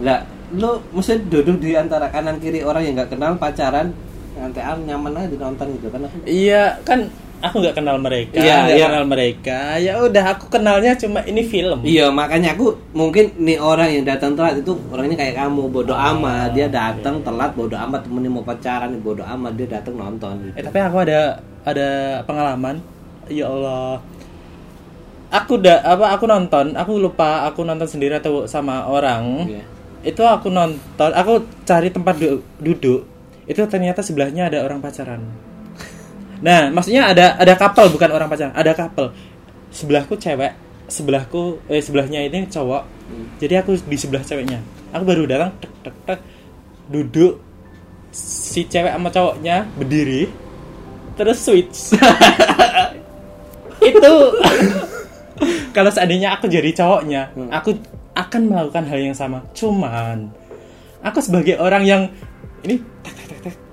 Lah lu mesti duduk di antara kanan kiri orang yang nggak kenal pacaran ngantean nyaman aja nonton gitu kan Iya, kan aku nggak kenal mereka, Iya, nggak iya. kenal mereka. Ya udah, aku kenalnya cuma ini film. iya makanya aku mungkin nih orang yang datang telat itu orangnya kayak kamu bodoh Ah, amat dia iya. datang telat bodoh amat temennya mau pacaran nih bodoh amat dia datang nonton gitu. Eh tapi aku ada ada pengalaman. Ya Allah. Aku udah apa aku nonton, aku lupa aku nonton sendiri atau sama orang. Iya. Itu aku nonton, aku cari tempat du- duduk. Itu ternyata sebelahnya ada orang pacaran. Nah, maksudnya ada ada couple bukan orang pacaran, ada couple. Sebelahku cewek, sebelahku eh sebelahnya ini cowok. Jadi aku di sebelah ceweknya. Aku baru datang tek tek tek duduk si cewek sama cowoknya berdiri terus switch itu kalau seandainya aku jadi cowoknya aku akan melakukan hal yang sama cuman aku sebagai orang yang ini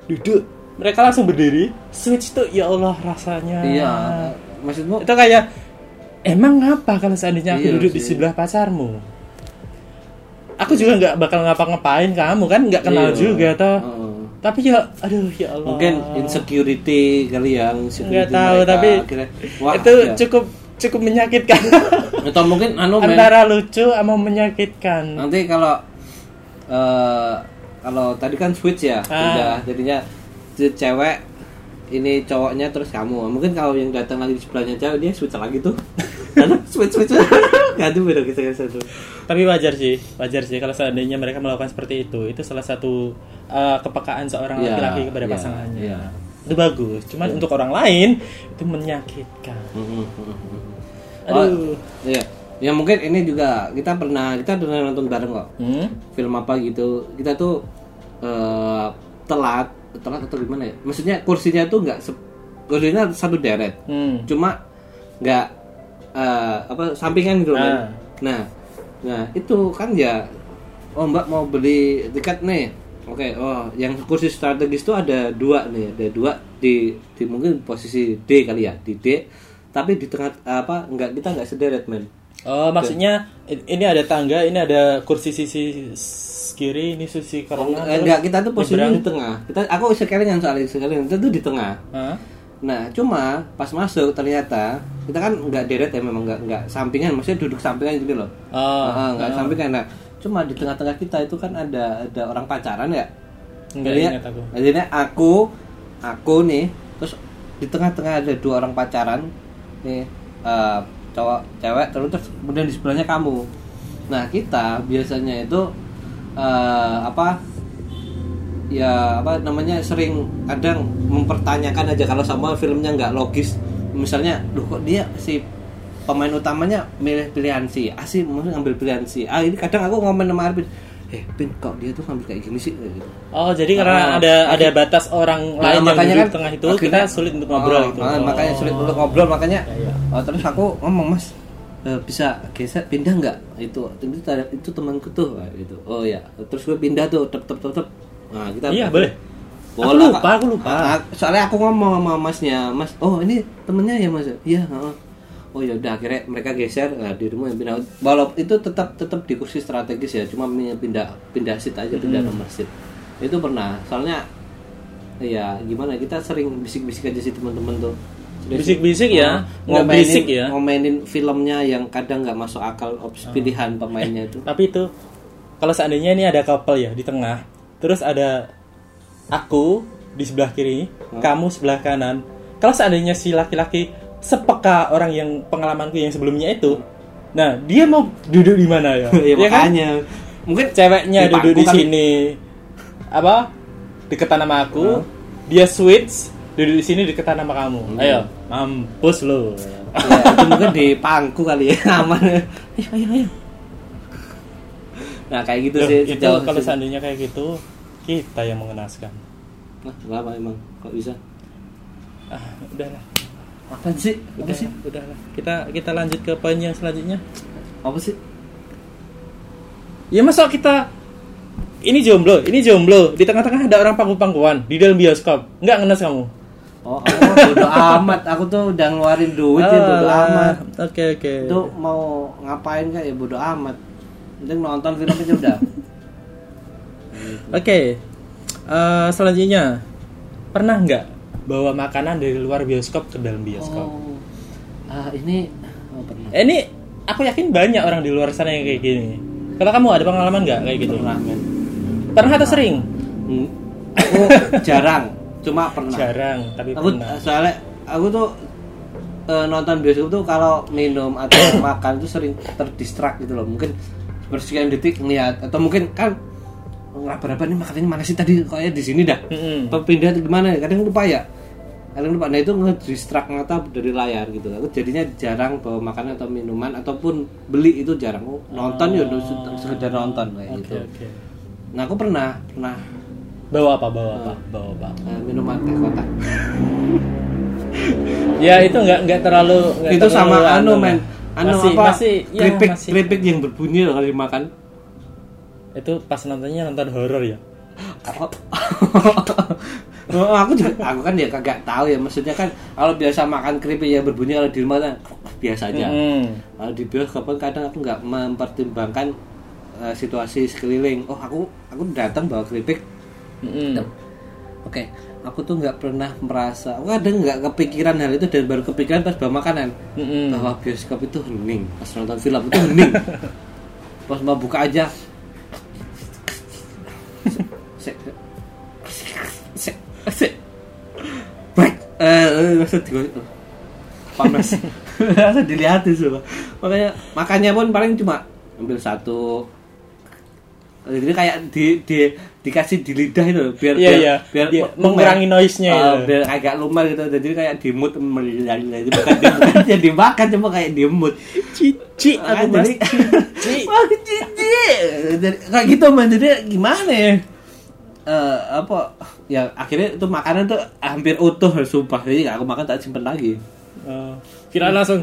duduk. Mereka langsung berdiri. Switch tuh ya Allah rasanya. Iya. Maksudmu? Itu kayak emang ngapa kalau seandainya aku Iya duduk di sih. sebelah pacarmu aku juga nggak bakal ngapa-ngapain kamu kan? Nggak kenal Iya. juga toh. Heeh. tapi ya aduh ya Allah. Mungkin insecurity kali ya nggak tahu mereka. tapi Akhirnya, wah, itu ya. cukup cukup menyakitkan. Atau mungkin anu men antara lucu sama menyakitkan. Nanti kalau eh kalau tadi kan switch ya Ah. udah jadinya cewek ini cowoknya terus kamu. Mungkin kalau yang datang lagi di sebelahnya cewek dia switch lagi tuh. Karena switch switch ganti beda kita satu tapi wajar sih wajar sih kalau seandainya mereka melakukan seperti itu. Itu salah satu uh, kepekaan seorang Iya, laki-laki kepada iya, pasangannya. iya. itu bagus. Cuman untuk orang lain itu menyakitkan. Oh, aduh. Iya. Ya mungkin ini juga kita pernah kita pernah nonton bareng kok. Hmm? film apa gitu. Kita tuh eh, telat telat atau gimana ya? Maksudnya kursinya tuh nggak kursinya satu deret. Hmm. cuma nggak eh, apa sampingan gitu kan Ah. nah nah itu kan ya oh mbak mau beli tiket nih. Oke oh yang kursi strategis tuh ada dua nih ada dua di di mungkin posisi D kali ya di D. Tapi di tengah apa nggak kita nggak sederet men Oh, maksudnya ini ada tangga, ini ada kursi sisi kiri, ini sisi Oh, kanan. enggak, terus enggak, kita tuh posisinya di tengah kita aku sekalian soalnya sekalian kita tuh di tengah Hah? Nah, cuma pas masuk ternyata kita kan nggak deret ya memang nggak nggak sampingan, maksudnya duduk sampingan gitu loh. Oh, Ah, nggak sampingan. Nah, cuma di tengah-tengah kita itu kan ada ada orang pacaran ya. Enggak Jadinya- ingat aku. Jadinya aku aku nih terus di tengah-tengah ada dua orang pacaran nih eh, cowok cewek terus terus kemudian di sebelahnya kamu. Nah, kita biasanya itu eh, apa ya apa namanya sering kadang mempertanyakan aja kalau sama filmnya nggak logis misalnya loh kok dia si pemain utamanya milih pilihan si A sih maksudnya ngambil pilihan si A ini kadang aku ngomong sama Arvin eh Pin kok dia tuh ngambil kayak gini sih Kayak gitu. Oh, jadi karena Ah, ada ada batas orang Nah, lain yang makanya kan di tengah itu, akhirnya- kita sulit untuk ngobrol Oh, gitu. Oh. makanya sulit untuk ngobrol makanya Ya, ya. oh, terus aku ngomong mas eh, bisa geser pindah nggak itu itu itu temanku tuh gitu oh ya terus gue pindah tuh tep tep tep tep nah kita Iya, boleh. Aku Bola, lupa, Kak. aku lupa. Ah, soalnya aku ngomong sama masnya mas oh ini temennya ya mas iya. Oh ya udah akhirnya mereka geser nah, dirimu yang pindah walau itu tetap tetap di kursi strategis ya cuma pindah pindah seat aja pindah Hmm. nomor seat itu pernah soalnya ya gimana kita sering bisik-bisik aja sih teman-teman tuh. Bisik-bisik ya, Oh, nggak berisik ya. ngomenin filmnya yang kadang nggak masuk akal opsi pilihan pemainnya itu Tapi itu kalau seandainya ini ada couple ya di tengah, terus ada aku di sebelah kiri, kamu sebelah kanan. kalau seandainya si laki-laki sepeka orang yang pengalamanku yang sebelumnya itu. Nah dia mau duduk di mana ya? Ya, Ya kan? mungkin ceweknya Di duduk di sini. Apa? Deketan sama aku. Hah? dia switch duduk di sini deketan sama kamu. Hmm. ayo mampus lo ya, itu mungkin di pangku kali ya aman. Ayo ayo ayo. Nah kayak gitu Loh, sih itu kalau seandainya kayak gitu kita yang mengenaskan. Nah, nggak apa emang kok bisa? Ah udahlah apa sih? Apa udah sih? udahlah kita kita lanjut ke poin yang selanjutnya. Apa sih? Ya masa kita ini jomblo ini jomblo. Di tengah-tengah ada orang pangku-pangkuan di dalam bioskop. Nggak ngenes kamu? Oh, oh bodo amat. Aku tuh udah ngeluarin duit ya bodo Alah. amat. oke oke. Itu mau ngapain kan ya bodo amat. Penting nonton film aja udah. Oke. Eh, selanjutnya. Pernah nggak bawa makanan dari luar bioskop ke dalam bioskop. Oh. Ah ini oh, pernah. Eh, ini aku yakin banyak orang di luar sana yang kayak gini. Kalau kamu ada pengalaman nggak kayak gitu? Pernah men. Pernah atau sering? Hmm, aku jarang cuma pernah. Jarang tapi aku pernah. soalnya aku tuh eh, nonton bioskop tuh kalau minum atau makan tuh sering terdistrak gitu loh. Mungkin bersekian detik ngeliat atau mungkin kan ngeraba-raba nih makanannya mana sih tadi? Kayaknya di sini dah? Mm-mm. apa pindah gimana? Kadang lupa ya kadang lupa nah itu ngedistrak mata dari layar gitu. Aku jadinya jarang bawa makanan atau minuman ataupun beli itu jarang. Aku nonton ya udah se- sekedar nonton kayak oke gitu. oke. Nah aku pernah pernah. Bawa apa bawa apa? Bawa apa? eh, minuman teh kotak. Ya itu nggak nggak terlalu nggak itu terlalu sama anu lah. men. Anu masih, apa? masih ya, keripik masih. keripik yang berbunyi loh kalau dimakan. Itu pas nontonnya nonton horor ya Oh, aku juga aku kan ya kagak tahu ya maksudnya kan kalau biasa makan keripik yang berbunyi kalau di rumah kan biasa aja Mm-mm. kalau di bioskop kan kadang aku nggak mempertimbangkan eh, situasi sekeliling oh aku aku datang bawa keripik Mm-mm. oke aku tuh nggak pernah merasa aku kadang nggak kepikiran hal itu dan baru kepikiran pas bawa makanan Mm-mm. bahwa bioskop itu hening pas nonton film itu hening pas mau buka aja. Baik, eh, maksud gue itu panas. Rasa dilihatin semua. Makanya makannya pun paling cuma ambil satu. Jadi kayak di, di dikasih di lidah itu biar Iya, biar, iya. biar Dia mengurangi noise-nya itu. biar agak lumer gitu jadi kayak di mood itu bukan di, bukan dia dimakan cuma kayak di mood cici aku Ah, jadi- cici cici. Jadi, kayak gitu man jadi gimana ya Eh, apa ya akhirnya itu makanan tuh hampir utuh sumpah. Jadi aku makan tak simpen lagi. Oh, kira langsung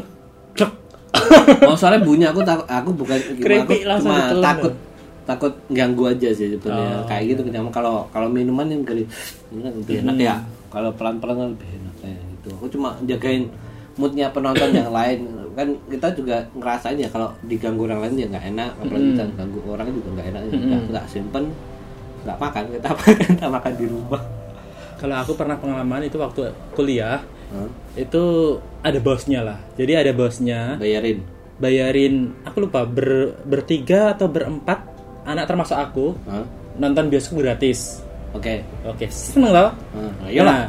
cek oh soalnya bunyi aku takut aku bukan aku cuma takut tuh. takut ganggu aja sih sebenarnya. Oh. kayak gitu kenyang kalau kalau minuman yang kali ini lebih enak ya. Kalau pelan pelan kan lebih enak kayak gitu. Aku cuma jagain moodnya penonton yang lain. Kan kita juga ngerasain ya kalau diganggu orang lain ya nggak enak. Apalagi kita ganggu orang juga nggak enak ya. Udah, nggak simpen nggak makan kita makan kita makan di rumah. Kalau aku pernah pengalaman itu waktu kuliah Hah? itu ada bosnya lah. Jadi ada bosnya bayarin? bayarin aku lupa ber, bertiga atau berempat anak termasuk aku Hah? nonton bioskop gratis. Oke. Oke seneng loh. Hah, iyalah. Nah,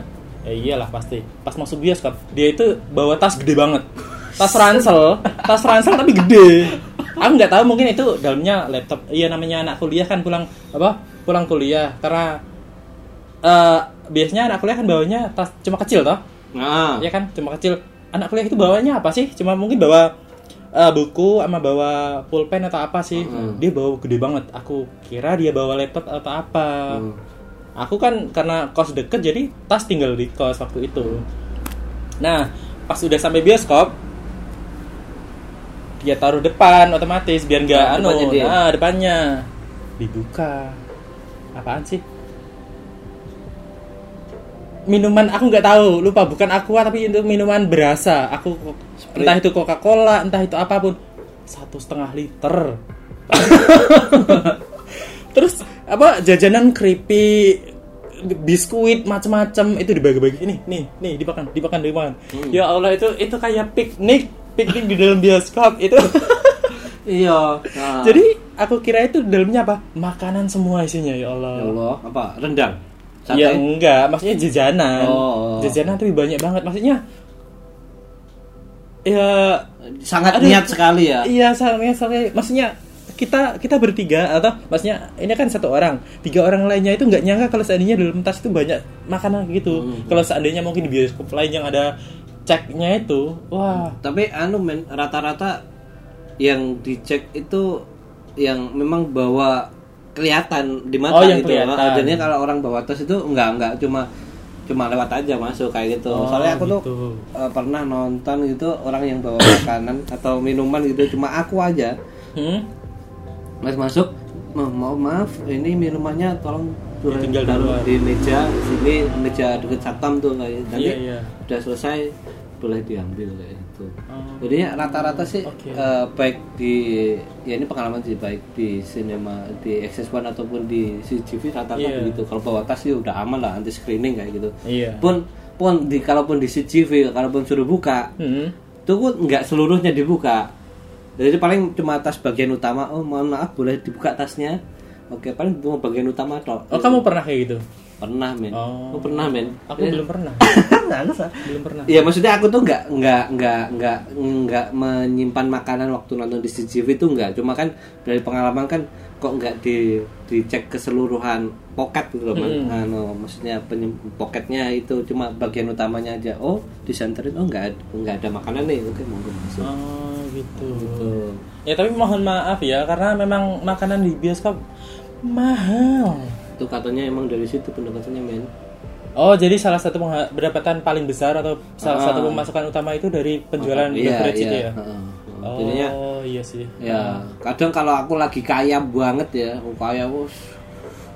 ya iyalah pasti. Pas masuk bioskop dia itu bawa tas gede banget. Tas ransel tas ransel tapi gede. Aku nggak tahu mungkin itu dalamnya laptop. Iya namanya anak kuliah kan pulang apa pulang kuliah karena eh, biasanya anak kuliah kan bawanya tas cuma kecil toh. Nah. Ya kan? Cuma kecil. Anak kuliah itu bawanya apa sih? Cuma mungkin bawa eh, buku sama bawa pulpen atau apa sih. Hmm. dia bawa gede banget. Aku kira dia bawa laptop atau apa. Hmm. aku kan karena kos deket jadi tas tinggal di kos waktu itu. Nah pas udah sampai bioskop dia taruh depan otomatis biar nggak Nah, anu. depannya dia. nah depannya. Dibuka apaan sih? Minuman aku nggak tahu. Lupa bukan aqua tapi itu minuman berasa. Aku entah itu coca cola entah itu apa pun. Satu setengah liter. Terus apa jajanan keripik biskuit macam-macam itu dibagi-bagi. Ini nih nih dimakan dimakan dimakan ya Allah itu itu kayak piknik piknik di dalam bioskop itu iya nah. jadi aku kira itu dalamnya apa makanan semua isinya ya Allah ya Allah apa rendang Sate? Ya enggak, maksudnya jajanan. Oh. Jajanan tapi banyak banget. Maksudnya ya sangat Aduh. niat sekali ya iya sangat sangat maksudnya kita kita bertiga atau maksudnya ini kan satu orang tiga orang lainnya itu nggak nyangka kalau seandainya dalam tas itu banyak makanan gitu Hmm. kalau seandainya mungkin di bioskop lain yang ada ceknya itu wah tapi anu men rata-rata yang dicek itu yang memang bawa kelihatan di mata Oh, yang gitu kelihatan. Jadinya kalau orang bawa tas itu enggak enggak cuma cuma lewat aja masuk kayak gitu Oh, soalnya aku tuh gitu. eh, pernah nonton gitu orang yang bawa makanan atau minuman gitu cuma aku aja hmm? Mas masuk, "Ma- mau maaf, ini minumannya tolong taruh duluan. di meja sini meja dekat satpam tuh kayak nanti Iya, iya. udah selesai boleh diambil kayak gitu. Oh. Jadinya rata-rata sih Oke. eh, baik di ya ini pengalaman sih baik di sinema di Access One ataupun di CGV rata-rata Iya. begitu. Kalau bawa tas sih udah aman lah anti screening kayak gitu. iya Pun pun di kalaupun di CGV kalaupun suruh buka Hmm. itu pun nggak seluruhnya dibuka jadi paling cuma tas bagian utama oh mohon maaf boleh dibuka tasnya oke paling cuma bagian utama toh oh kamu pernah kayak gitu pernah men. Oh. Aku pernah men? Aku belum pernah. Belum pernah. Iya maksudnya aku tuh nggak nggak nggak nggak nggak menyimpan makanan waktu nonton di CCTV itu nggak. Cuma kan dari pengalaman kan kok nggak di dicek keseluruhan pocket gitu loh Man. Anu, maksudnya penyem- poketnya itu cuma bagian utamanya aja. Oh disenterin. Oh nggak nggak ada makanan nih. Oke monggo masuk oh gitu. Gitu. ya tapi mohon maaf ya karena memang makanan di bioskop mahal itu katanya emang dari situ pendapatannya men Oh, jadi salah satu pendapatan paling besar atau salah Ah. satu pemasukan utama itu dari penjualan Iya, beverage itu iya. ya? Heeh. Oh, Jadinya iya sih. ya kadang kalau aku lagi kaya banget ya oh, kaya bos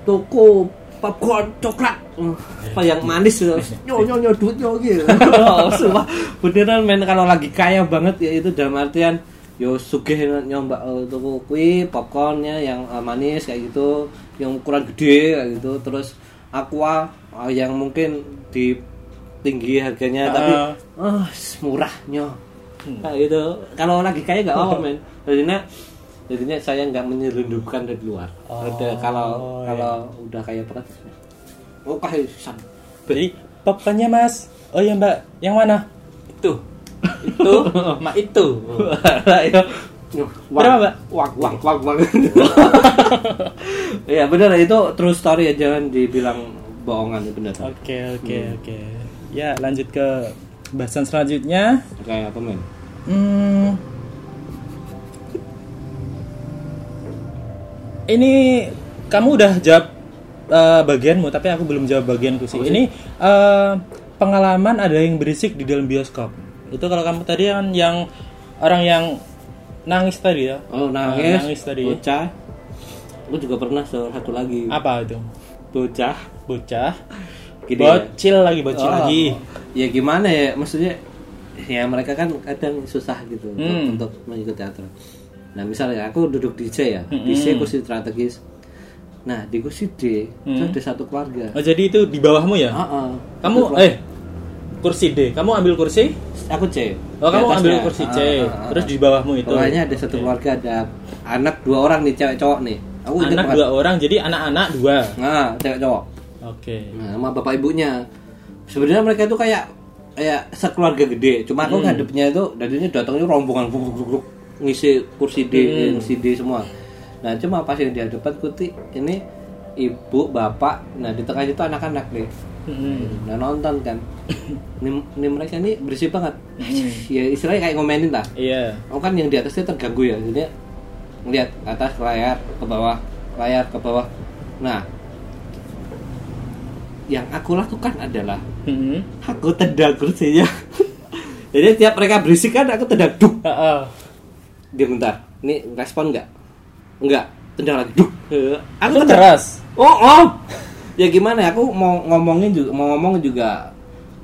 toko popcorn coklat apa yang manis ya nyo nyo nyo duit gitu Sumpah, beneran men kalau lagi kaya banget ya itu dalam artian yo sugih nyoba oh, toko kui popcornnya yang eh, manis kayak gitu yang ukuran gede gitu. Terus aqua eh, yang mungkin di tinggi harganya tapi Ah. ah murahnya kayak gitu. Kalau lagi kaya nggak apa men. Jadinya jadinya saya nggak menyelundupkan dari luar. Oh, Udah, kalau iya. kalau udah kaya banget oh kayak san Jadi popcornnya mas. Oh iya mbak, yang mana? Itu, itu, mak itu. Ya Berapa, Mbak? wang wang wang wang ya benar itu true story ya jangan dibilang bohongan ya benar Oke oke oke. Ya lanjut ke bahasan selanjutnya. kayak apa men Hmm. Ini kamu udah jawab eh, bagianmu, tapi aku belum jawab bagianku sih. Ini eh, pengalaman ada yang berisik di dalam bioskop. Itu kalau kamu tadi kan yang orang yang nangis tadi ya. oh Eh, nangis, nangis tadi. bocah aku juga pernah so- satu lagi Apa itu? bocah Bocah. Gini ya. bocil lagi, bocil Oh, lagi. ya gimana ya maksudnya ya mereka kan kadang susah gitu untuk- Hmm. untuk mengikuti teater nah misalnya aku duduk di C ya di Hmm. C kursi strategis nah di kursi D itu Hmm. ada satu keluarga Oh, jadi itu di bawahmu ya? Ah, ah. Kamu Itu eh kursi D. Kamu ambil kursi? aku C Oh, Di kamu atasnya. ambil kursi C. Ah, ah, ah. Terus di bawahmu itu. bawahnya ada satu keluarga ada anak dua orang nih cewek cowok nih aku anak dua orang jadi anak-anak dua nah cewek cowok oke Nah, sama bapak ibunya. Sebenarnya mereka itu kayak kayak sekeluarga gede. Cuma aku Hmm. ngadepnya itu dadinya datangnya rombongan buk, buk, buk, buk, ngisi kursi D, Hmm. ngisi D semua. Nah, cuma pas yang di hadapan kuti ini ibu, bapak, nah di tengah itu anak-anak nih. Mm-mm. Nah, nonton kan. Ini, ini mereka ini berisik banget. Hmm. Ya istilahnya kayak ngomenin lah. iya Aku kan yang di atasnya terganggu ya. Jadi ngeliat ke atas ke layar, ke bawah, layar ke bawah. Nah, yang aku lakukan adalah Mm-mm. aku tendang kursinya. Jadi tiap mereka berisik kan aku tendang duk. Heeh. Dia bentar. Ini respon nggak? Enggak. Tendang lagi duk. Eh, Aku tendang. keras Oh, oh. Ya gimana ya? Aku mau ngomongin juga mau ngomong juga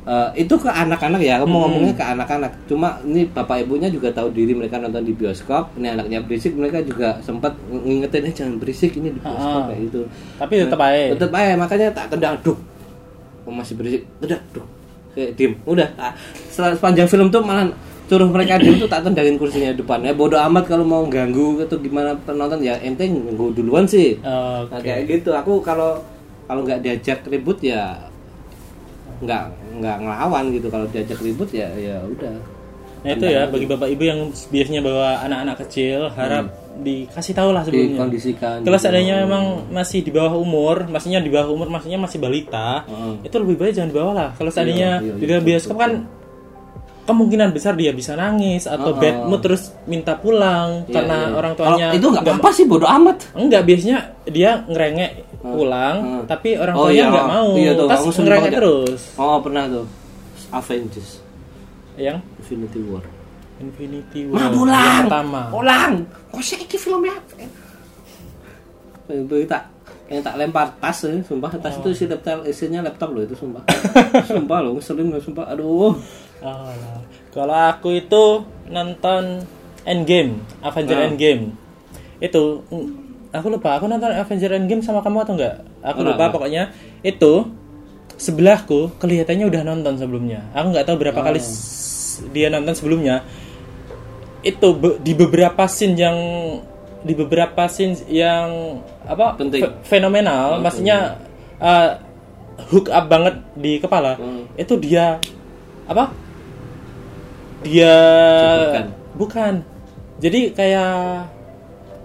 eh, itu ke anak-anak ya. Aku mau Hmm. ngomongnya ke anak-anak. Cuma ini bapak ibunya juga tahu diri mereka nonton di bioskop. Ini anaknya berisik, mereka juga sempat ngingetin eh jangan berisik ini di bioskop kayak gitu. tapi tetap aja Tetep aja makanya tak tendang duk. Oh, masih berisik. Udah, duk. Kayak diem. Udah. Ah, setelah- sepanjang film tuh malah suruh mereka diem tuh tak tendangin kursinya depan. Ya bodoh amat kalau mau ganggu atau gimana penonton ya ente ganggu duluan sih. oke Nah, kayak gitu. Aku kalau kalau nggak diajak ribut ya nggak nggak ngelawan gitu kalau diajak ribut ya ya udah Nah itu ya bagi bapak ibu yang biasanya bawa anak-anak kecil harap dikasih tahu lah sebelumnya. dikondisikan Kalau seandainya memang masih di bawah umur, maksudnya di bawah umur, maksudnya masih balita, Heeh. itu lebih baik jangan dibawa lah. Kalau seandainya iya, di dalam bioskop kan kemungkinan besar dia bisa nangis atau bad mood terus minta pulang Iya, karena iya. orang tuanya Kalau itu nggak apa-apa sih bodoh amat. Enggak, biasanya dia ngerengek pulang, tapi orang Oh, tuanya iya. nggak mau. Iya tuh, Terus sering ngerengek ya. terus. oh pernah tuh. Avengers. Yang? Infinity War. Infinity War yang pulang pertama. pulang! Kok sih ini filmnya apa itu tak yang tak lempar tas ya, sumpah. Tas itu isi laptop isinya laptop loh itu sumpah. Sumpah loh ngeselin loh sumpah. Aduh Kalau aku itu nonton Endgame, Avenger Ah. Endgame. Itu aku lupa, aku nonton Avenger Endgame sama kamu atau enggak? Aku Enggak, lupa enggak. pokoknya itu sebelahku kelihatannya udah nonton sebelumnya. Aku nggak tahu berapa Oh. kali dia nonton sebelumnya. Itu be- di beberapa scene yang di beberapa scene yang apa Penting. fe- fenomenal, maksudnya uh, hook up banget di kepala. Hmm. Itu dia apa? Dia Cepetkan. bukan. Jadi kayak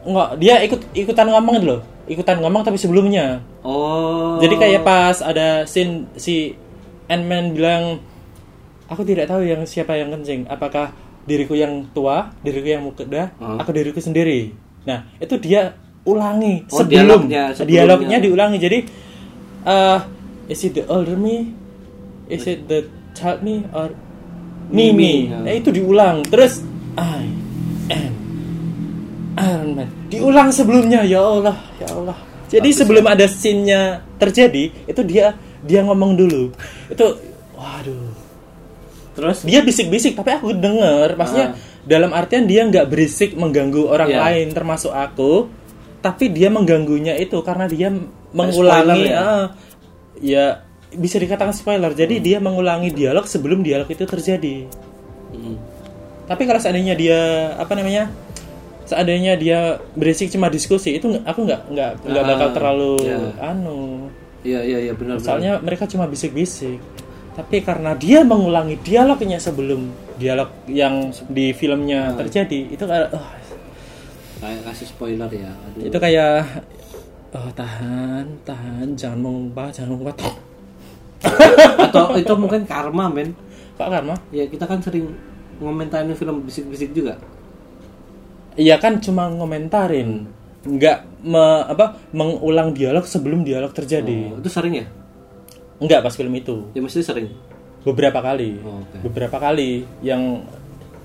enggak dia ikut ikutan ngomong gitu loh. Ikutan ngomong tapi sebelumnya. oh Jadi kayak pas ada scene si Ant-Man bilang aku tidak tahu yang siapa yang kencing. Apakah diriku yang tua, diriku yang muda, Hmm. aku diriku sendiri. Nah, itu dia ulangi Oh, sebelum dialognya, sebelumnya. dialognya diulangi. Jadi eh is it the older me? Is it the child me or ya. Nah, itu diulang. Terus I am Iron Man. Diulang sebelumnya ya Allah, ya Allah. Jadi sebelum ada scene-nya terjadi, itu dia dia ngomong dulu. Itu waduh. terus Dia bisik-bisik tapi aku denger, maksudnya Ah. dalam artian dia nggak berisik mengganggu orang Iya. lain termasuk aku, tapi dia mengganggunya itu karena dia mengulangi spoiler ya? ah, ya bisa dikatakan spoiler. Jadi Hmm. dia mengulangi dialog sebelum dialog itu terjadi. Hmm. Tapi kalau seandainya dia apa namanya? Seandainya dia berisik cuma diskusi itu aku nggak nggak nggak Ah, bakal terlalu ya. anu. iya iya iya benar benar. Soalnya mereka cuma bisik-bisik. Tapi karena dia mengulangi dialognya sebelum dialog yang di filmnya terjadi, itu kayak oh, kayak kasih spoiler ya aduh itu kayak oh tahan, tahan, jangan mengubah, jangan mengubah. Atau itu mungkin karma men Kok karma? ya kita kan sering ngomentarin film bisik-bisik juga Iya kan cuma ngomentarin, nggak me- apa mengulang dialog sebelum dialog terjadi. Oh, itu sering ya Enggak pas film itu. ya mesti sering Beberapa kali. Oh, oke. Beberapa kali yang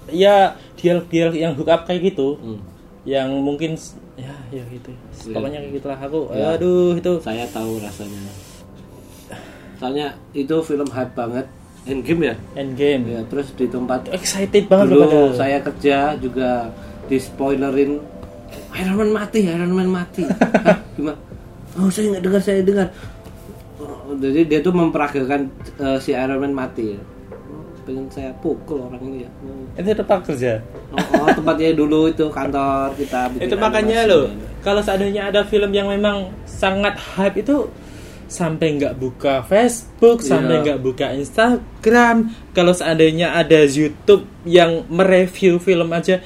ya dialog-dialog yang hook up kayak gitu. Hmm. Yang mungkin ya ya gitu. Iya. Pokoknya kayak gitulah aku. Ya. Aduh itu saya tahu rasanya soalnya itu film hype banget. Endgame ya? Endgame. ya terus di tempat Excited banget dulu padahal. saya kerja juga di spoilerin Iron Man mati Iron Man mati. Hah, gimana oh saya nggak dengar saya dengar. Oh, jadi dia tuh memperagakan eh, si Iron Man mati ya. Oh, pengen saya pukul orang ini ya. Oh, Itu tempat kerja. oh, tempatnya dulu itu kantor kita itu makanya loh kalau seandainya ada film yang memang sangat hype itu sampai nggak buka Facebook Iya. sampai nggak buka Instagram. Kalau seandainya ada YouTube yang mereview film aja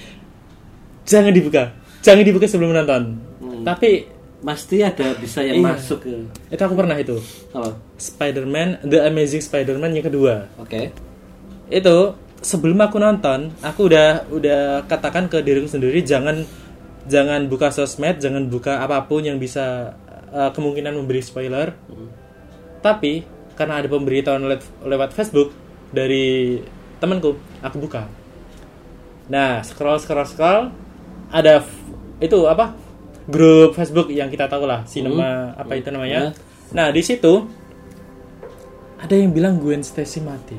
jangan dibuka. Jangan dibuka sebelum nonton. Hmm. tapi pasti ada bisa yang Iya. masuk ke itu aku pernah itu. Apa? Spider-Man The Amazing Spider-Man yang kedua. Oke. Itu sebelum aku nonton aku udah udah katakan ke diriku sendiri jangan jangan buka sosmed jangan buka apa pun yang bisa uh, kemungkinan memberi spoiler. Tapi karena ada pemberitahuan lewat, lewat Facebook dari temanku aku buka. Nah scroll scroll scroll ada itu apa? Grup Facebook yang kita tahu lah cinema apa itu namanya. Nah di situ ada yang bilang Gwen Stacy mati.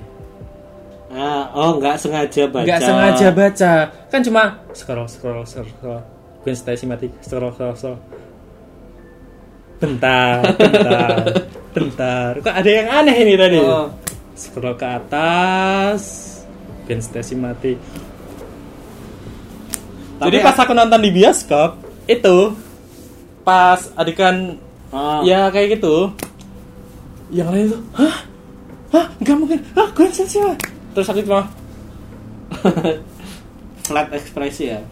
Ah oh nggak sengaja baca. Nggak sengaja baca. Kan cuma scroll scroll scroll, scroll. Gwen Stacy mati. Scroll scroll scroll bentar bentar bentar. Kok ada yang aneh ini tadi? Oh. scroll ke atas. Gwen Stacy mati. Tapi jadi pas aku nonton di bioskop itu. pas adegan Oh. ya kayak gitu. Yang lain tuh hah? Hah? Nggak mungkin. Hah? Gwen Stacy terus aku cuma flat ekspresi ya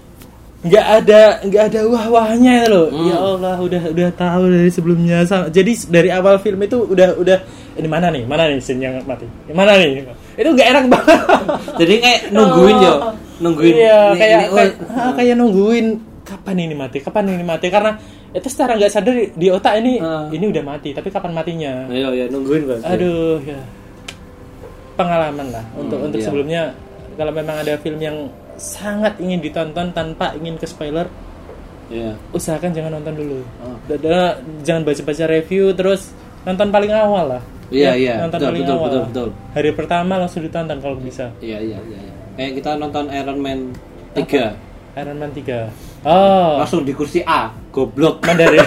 nggak ada nggak ada wah wahnya itu loh. Hmm. ya Allah udah udah tahu dari sebelumnya. Jadi dari awal film itu udah udah ini mana nih? Mana nih scene yang mati? Mana nih? Itu nggak enak banget. Jadi kayak nungguin yo. Nungguin. Iya Ini- kayak ini, oh, kayak, ah, kayak nungguin kapan ini mati? Kapan ini mati? Karena itu secara nggak sadar di, di otak ini Ah. ini udah mati tapi kapan matinya? Iya iya nungguin berarti aduh ya. Pengalaman lah untuk Hmm, untuk iya. sebelumnya. Kalau memang ada film yang sangat ingin ditonton tanpa ingin ke spoiler iya. usahakan jangan nonton dulu. Oh. Jangan baca-baca review terus nonton paling awal lah. Iya, Ya, iya. nonton Betul, paling betul, awal. betul, betul. hari pertama langsung ditonton kalau bisa. Iya iya iya iya. kayak kita nonton Iron Man 3 Iron Man 3 oh. Langsung di kursi A goblok. Mandarin.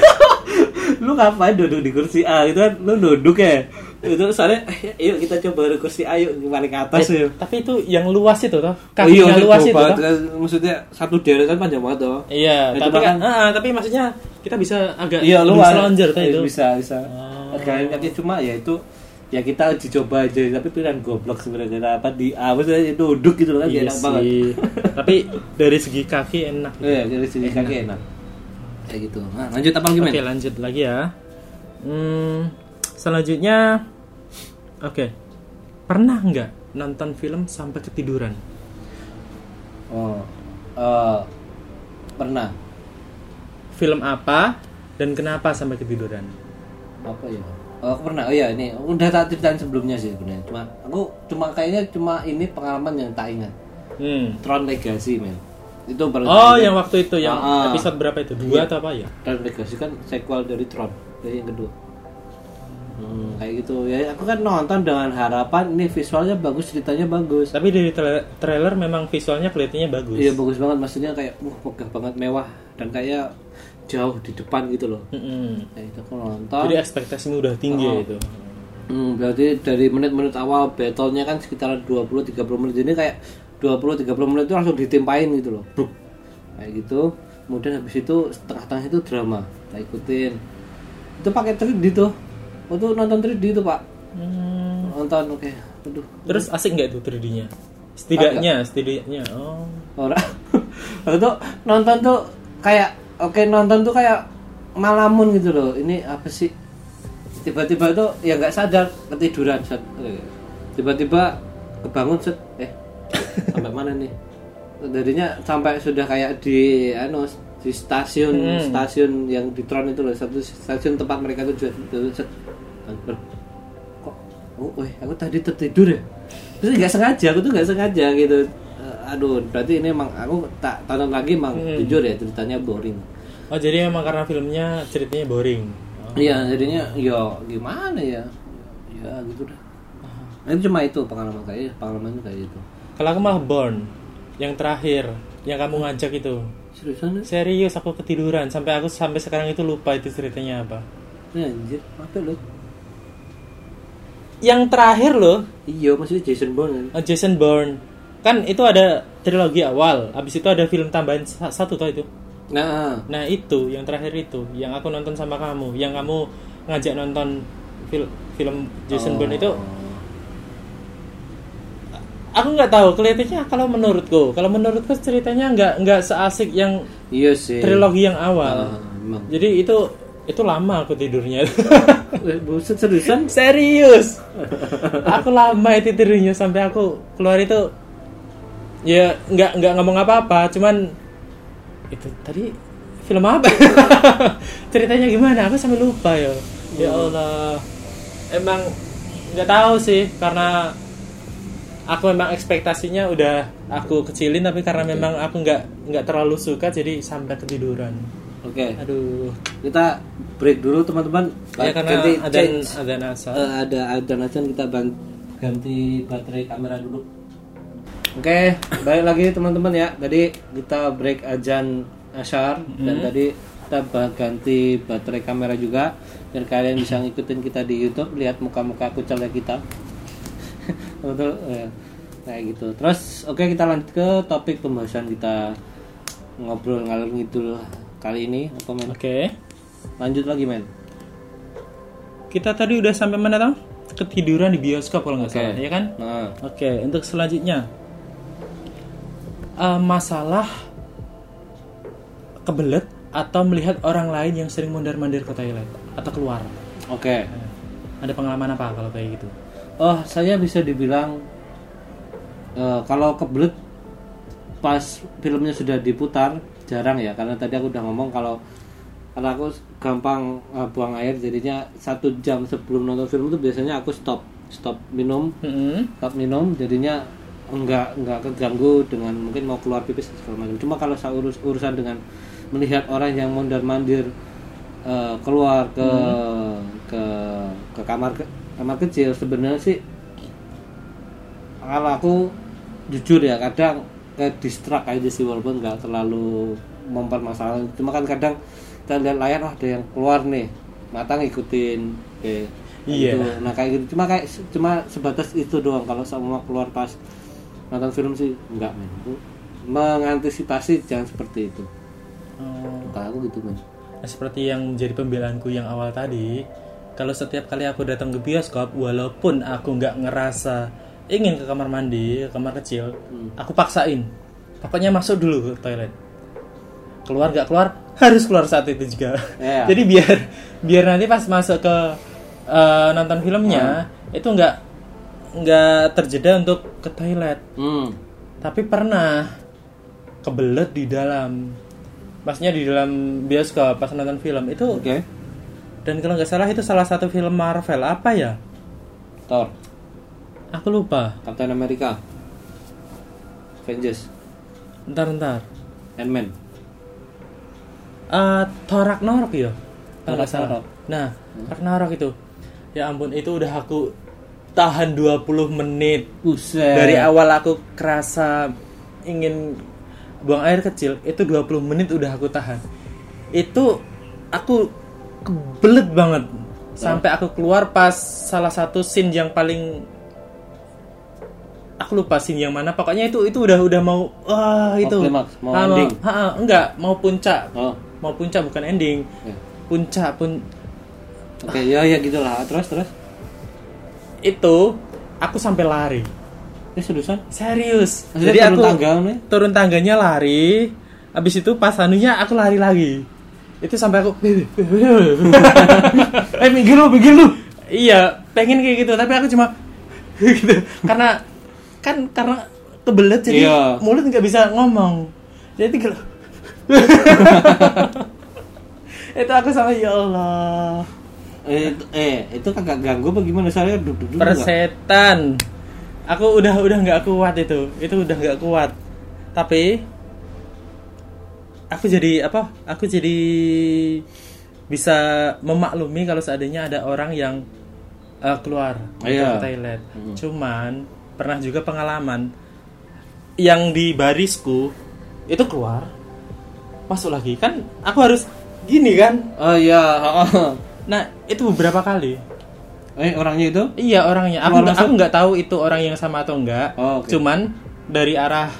Lu ngapain duduk di kursi A? Itu kan lu duduk ya itu soalnya eh, yuk kita coba kursi A yuk paling atas ya tapi itu yang luas itu toh Oh iya, luas itu banget, toh. maksudnya satu deretan panjang banget tuh iya Itu tapi kan ah, tapi maksudnya kita bisa agak iya lu lebih selonjor tuh Eh, itu. bisa bisa. Oh. Kaki cuma ya itu ya kita dicoba aja tapi pilihan goblok sebenarnya. Apa di A maksudnya duduk gitu loh kan Iya enak banget. Sih. Tapi dari segi kaki enak. iya dari sini kaki enak. kayak gitu. Nah, lanjut apa lagi men? Oke lanjut lagi ya. Hmm, selanjutnya, oke, pernah nggak nonton film sampai ketiduran? oh eh, pernah Film apa dan kenapa sampai ketiduran? apa ya Oh, aku pernah oh iya ini udah tak ceritain sebelumnya sih sebenarnya cuma aku cuma kayaknya cuma ini pengalaman yang tak ingat Hmm. Tron Legacy men itu baru Oh, ingat. yang waktu itu yang ah. episode berapa itu? Dua Iya. atau apa ya? Tron Legacy kan sequel dari Tron dari yang kedua Hmm, kayak gitu. Ya aku kan nonton dengan harapan ini visualnya bagus ceritanya bagus. Tapi dari tra- trailer memang visualnya kelihatannya bagus. iya bagus banget. Maksudnya kayak wah megah banget mewah. Dan kayak jauh di depan gitu loh. Mm-mm. kayak itu aku nonton. Jadi ekspektasimu udah tinggi Oh. itu. Hmm, berarti dari menit-menit awal battle-nya kan sekitar 20-30 menit. Ini kayak 20-30 menit itu langsung ditimpain gitu loh. Bruk. kayak gitu. Kemudian habis itu setengah-tengah itu drama. Kita ikutin. Itu pakai 3D tuh waktu nonton 3D itu pak Hmm. nonton oke aduh Terus asik nggak itu 3D-nya? Setidaknya, setidaknya. Oh. orang waktu nonton tuh kayak oke nonton tuh kayak malamun gitu loh ini apa sih tiba-tiba tuh ya nggak sadar ketiduran set tiba-tiba kebangun set eh sampai mana nih jadinya sampai sudah kayak di anu di stasiun Hmm. stasiun yang di Tron itu loh satu stasiun tempat mereka tujuan itu set kok oh, weh, aku tadi tertidur ya terus nggak sengaja aku tuh nggak sengaja gitu Eh, aduh berarti ini emang aku tak tonton lagi emang Hmm. jujur ya ceritanya boring Oh, jadi memang karena filmnya ceritanya boring. Oh. Iya, jadinya ya gimana ya? Ya gitu dah. Nah, itu cuma itu pengalaman kayak pengalaman kayak gitu. Kalau aku malah Born yang terakhir yang kamu ngajak itu. Seriusan? ya? Serius aku ketiduran sampai aku sampai sekarang itu lupa itu ceritanya apa. Ya, anjir, apa lu? Yang terakhir loh, Iya, maksudnya Jason Bourne kan? uh, Jason Bourne. Kan itu ada trilogi awal, habis itu ada film tambahan sa- satu toh itu. Nah, Nah, itu yang terakhir itu yang aku nonton sama kamu, yang kamu ngajak nonton fil- film Jason Oh. Bourne itu aku nggak tahu kelihatannya kalau menurutku kalau menurutku ceritanya nggak nggak seasik yang iya sih. trilogi yang awal Ah, emang. jadi itu itu lama aku tidurnya. Eh, Buset seriusan? serius. Aku lama itu tidurnya sampai aku keluar itu ya nggak nggak ngomong apa-apa cuman itu tadi film apa? Ceritanya gimana? Aku sampai lupa ya. Ya Allah. Emang nggak tahu sih karena aku memang ekspektasinya udah aku kecilin tapi karena memang aku nggak nggak terlalu suka jadi sampai ketiduran Oke, aduh kita break dulu teman-teman. ya karena Ganti ada change. ada asal Eh, ada ada kita ban- ganti baterai kamera dulu. Oke, balik lagi teman-teman ya. Tadi kita break ajan asyar dan tadi kita ganti baterai kamera juga biar kalian bisa ngikutin kita di YouTube lihat muka-muka kucel kita. Betul. eh, kayak gitu. Terus oke kita lanjut ke topik pembahasan kita ngobrol ngalur ngidul kali ini apa men? oke Lanjut lagi men. kita tadi udah sampai mana tau? Ketiduran di bioskop kalau nggak Oke. salah, ya kan? Nah, Oke, untuk selanjutnya Eh, masalah kebelet atau melihat orang lain yang sering mondar-mandir ke toilet atau keluar. oke. Eh, Ada pengalaman apa kalau kayak gitu? Oh, saya bisa dibilang eh, kalau kebelet pas filmnya sudah diputar jarang ya karena tadi aku udah ngomong kalau kalau aku gampang eh, buang air jadinya satu jam sebelum nonton film itu biasanya aku stop stop minum Mm-mm. stop minum jadinya enggak enggak keganggu dengan mungkin mau keluar pipis segala macam cuma kalau saya urus urusan dengan melihat orang yang mondar mandir eh, keluar ke ke ke kamar ke, kamar kecil sebenarnya sih kalau aku jujur ya kadang ke distrak aja sih walaupun nggak terlalu mempermasalahkan. Cuma kan kadang kita lihat layar oh, ada yang keluar nih mata ngikutin Oke. Iya. Gitu. nah kayak gitu. Cuma kayak cuma sebatas itu doang. Kalau semua keluar pas nonton film sih enggak men. Mengantisipasi jangan seperti itu. Oh, kalau aku gitu men nah, seperti yang menjadi pembelaanku yang awal tadi, kalau setiap kali aku datang ke bioskop, walaupun aku nggak ngerasa ingin ke kamar mandi, ke kamar kecil, aku paksain. Pokoknya masuk dulu ke toilet. Keluar nggak keluar, harus keluar saat itu juga. Iya. Jadi biar biar nanti pas masuk ke eh, nonton filmnya itu nggak nggak terjeda untuk ke toilet. hmm. Tapi pernah kebelet di dalam Maksudnya di dalam bioskop pas nonton film itu oke dan kalau nggak salah itu salah satu film Marvel apa ya? Thor Aku lupa. Captain America Avengers Ntar ntar. Ant-Man Eh Thor Ragnarok ya? Salah. Ragnarok. Nah, Ragnarok itu. Ya ampun, itu udah aku tahan 20 menit. Buset Dari awal aku kerasa ingin buang air kecil, itu 20 menit udah aku tahan. Itu aku kebelet banget. Sampai aku keluar pas salah satu scene yang paling aku lupa scene yang mana. Pokoknya itu itu udah udah mau wah itu. klimaks, mau Ah, ending. ha, ha, enggak, mau puncak. Oh Mau puncak bukan ending. ya. Puncak pun Oke ya ya gitulah terus terus itu aku sampai lari. ini seriusan Serius. Maksudnya Jadi turun aku tangga nih turun tangganya lari. Habis itu pas anunya aku lari lagi. Itu sampai aku eh minggir lu minggir lu iya, pengen kayak gitu, tapi aku cuma gitu. Karena kan karena kebelet jadi Iya. mulut nggak bisa ngomong. Jadi kalau itu aku sama ya Allah. eh, itu- eh itu kagak ganggu apa gimana saya duduk dulu nggak? persetan aku udah udah nggak kuat itu itu udah nggak kuat tapi aku jadi apa aku jadi bisa memaklumi kalau seandainya ada orang yang eh, keluar Iya. toilet Hmm. cuman pernah juga pengalaman yang di barisku itu keluar masuk lagi kan aku harus gini kan oh iya oh. nah itu beberapa kali eh orangnya itu Iya orangnya. Aku nggak aku nggak tahu itu orang yang sama atau enggak. Oh, oke. Cuman dari arah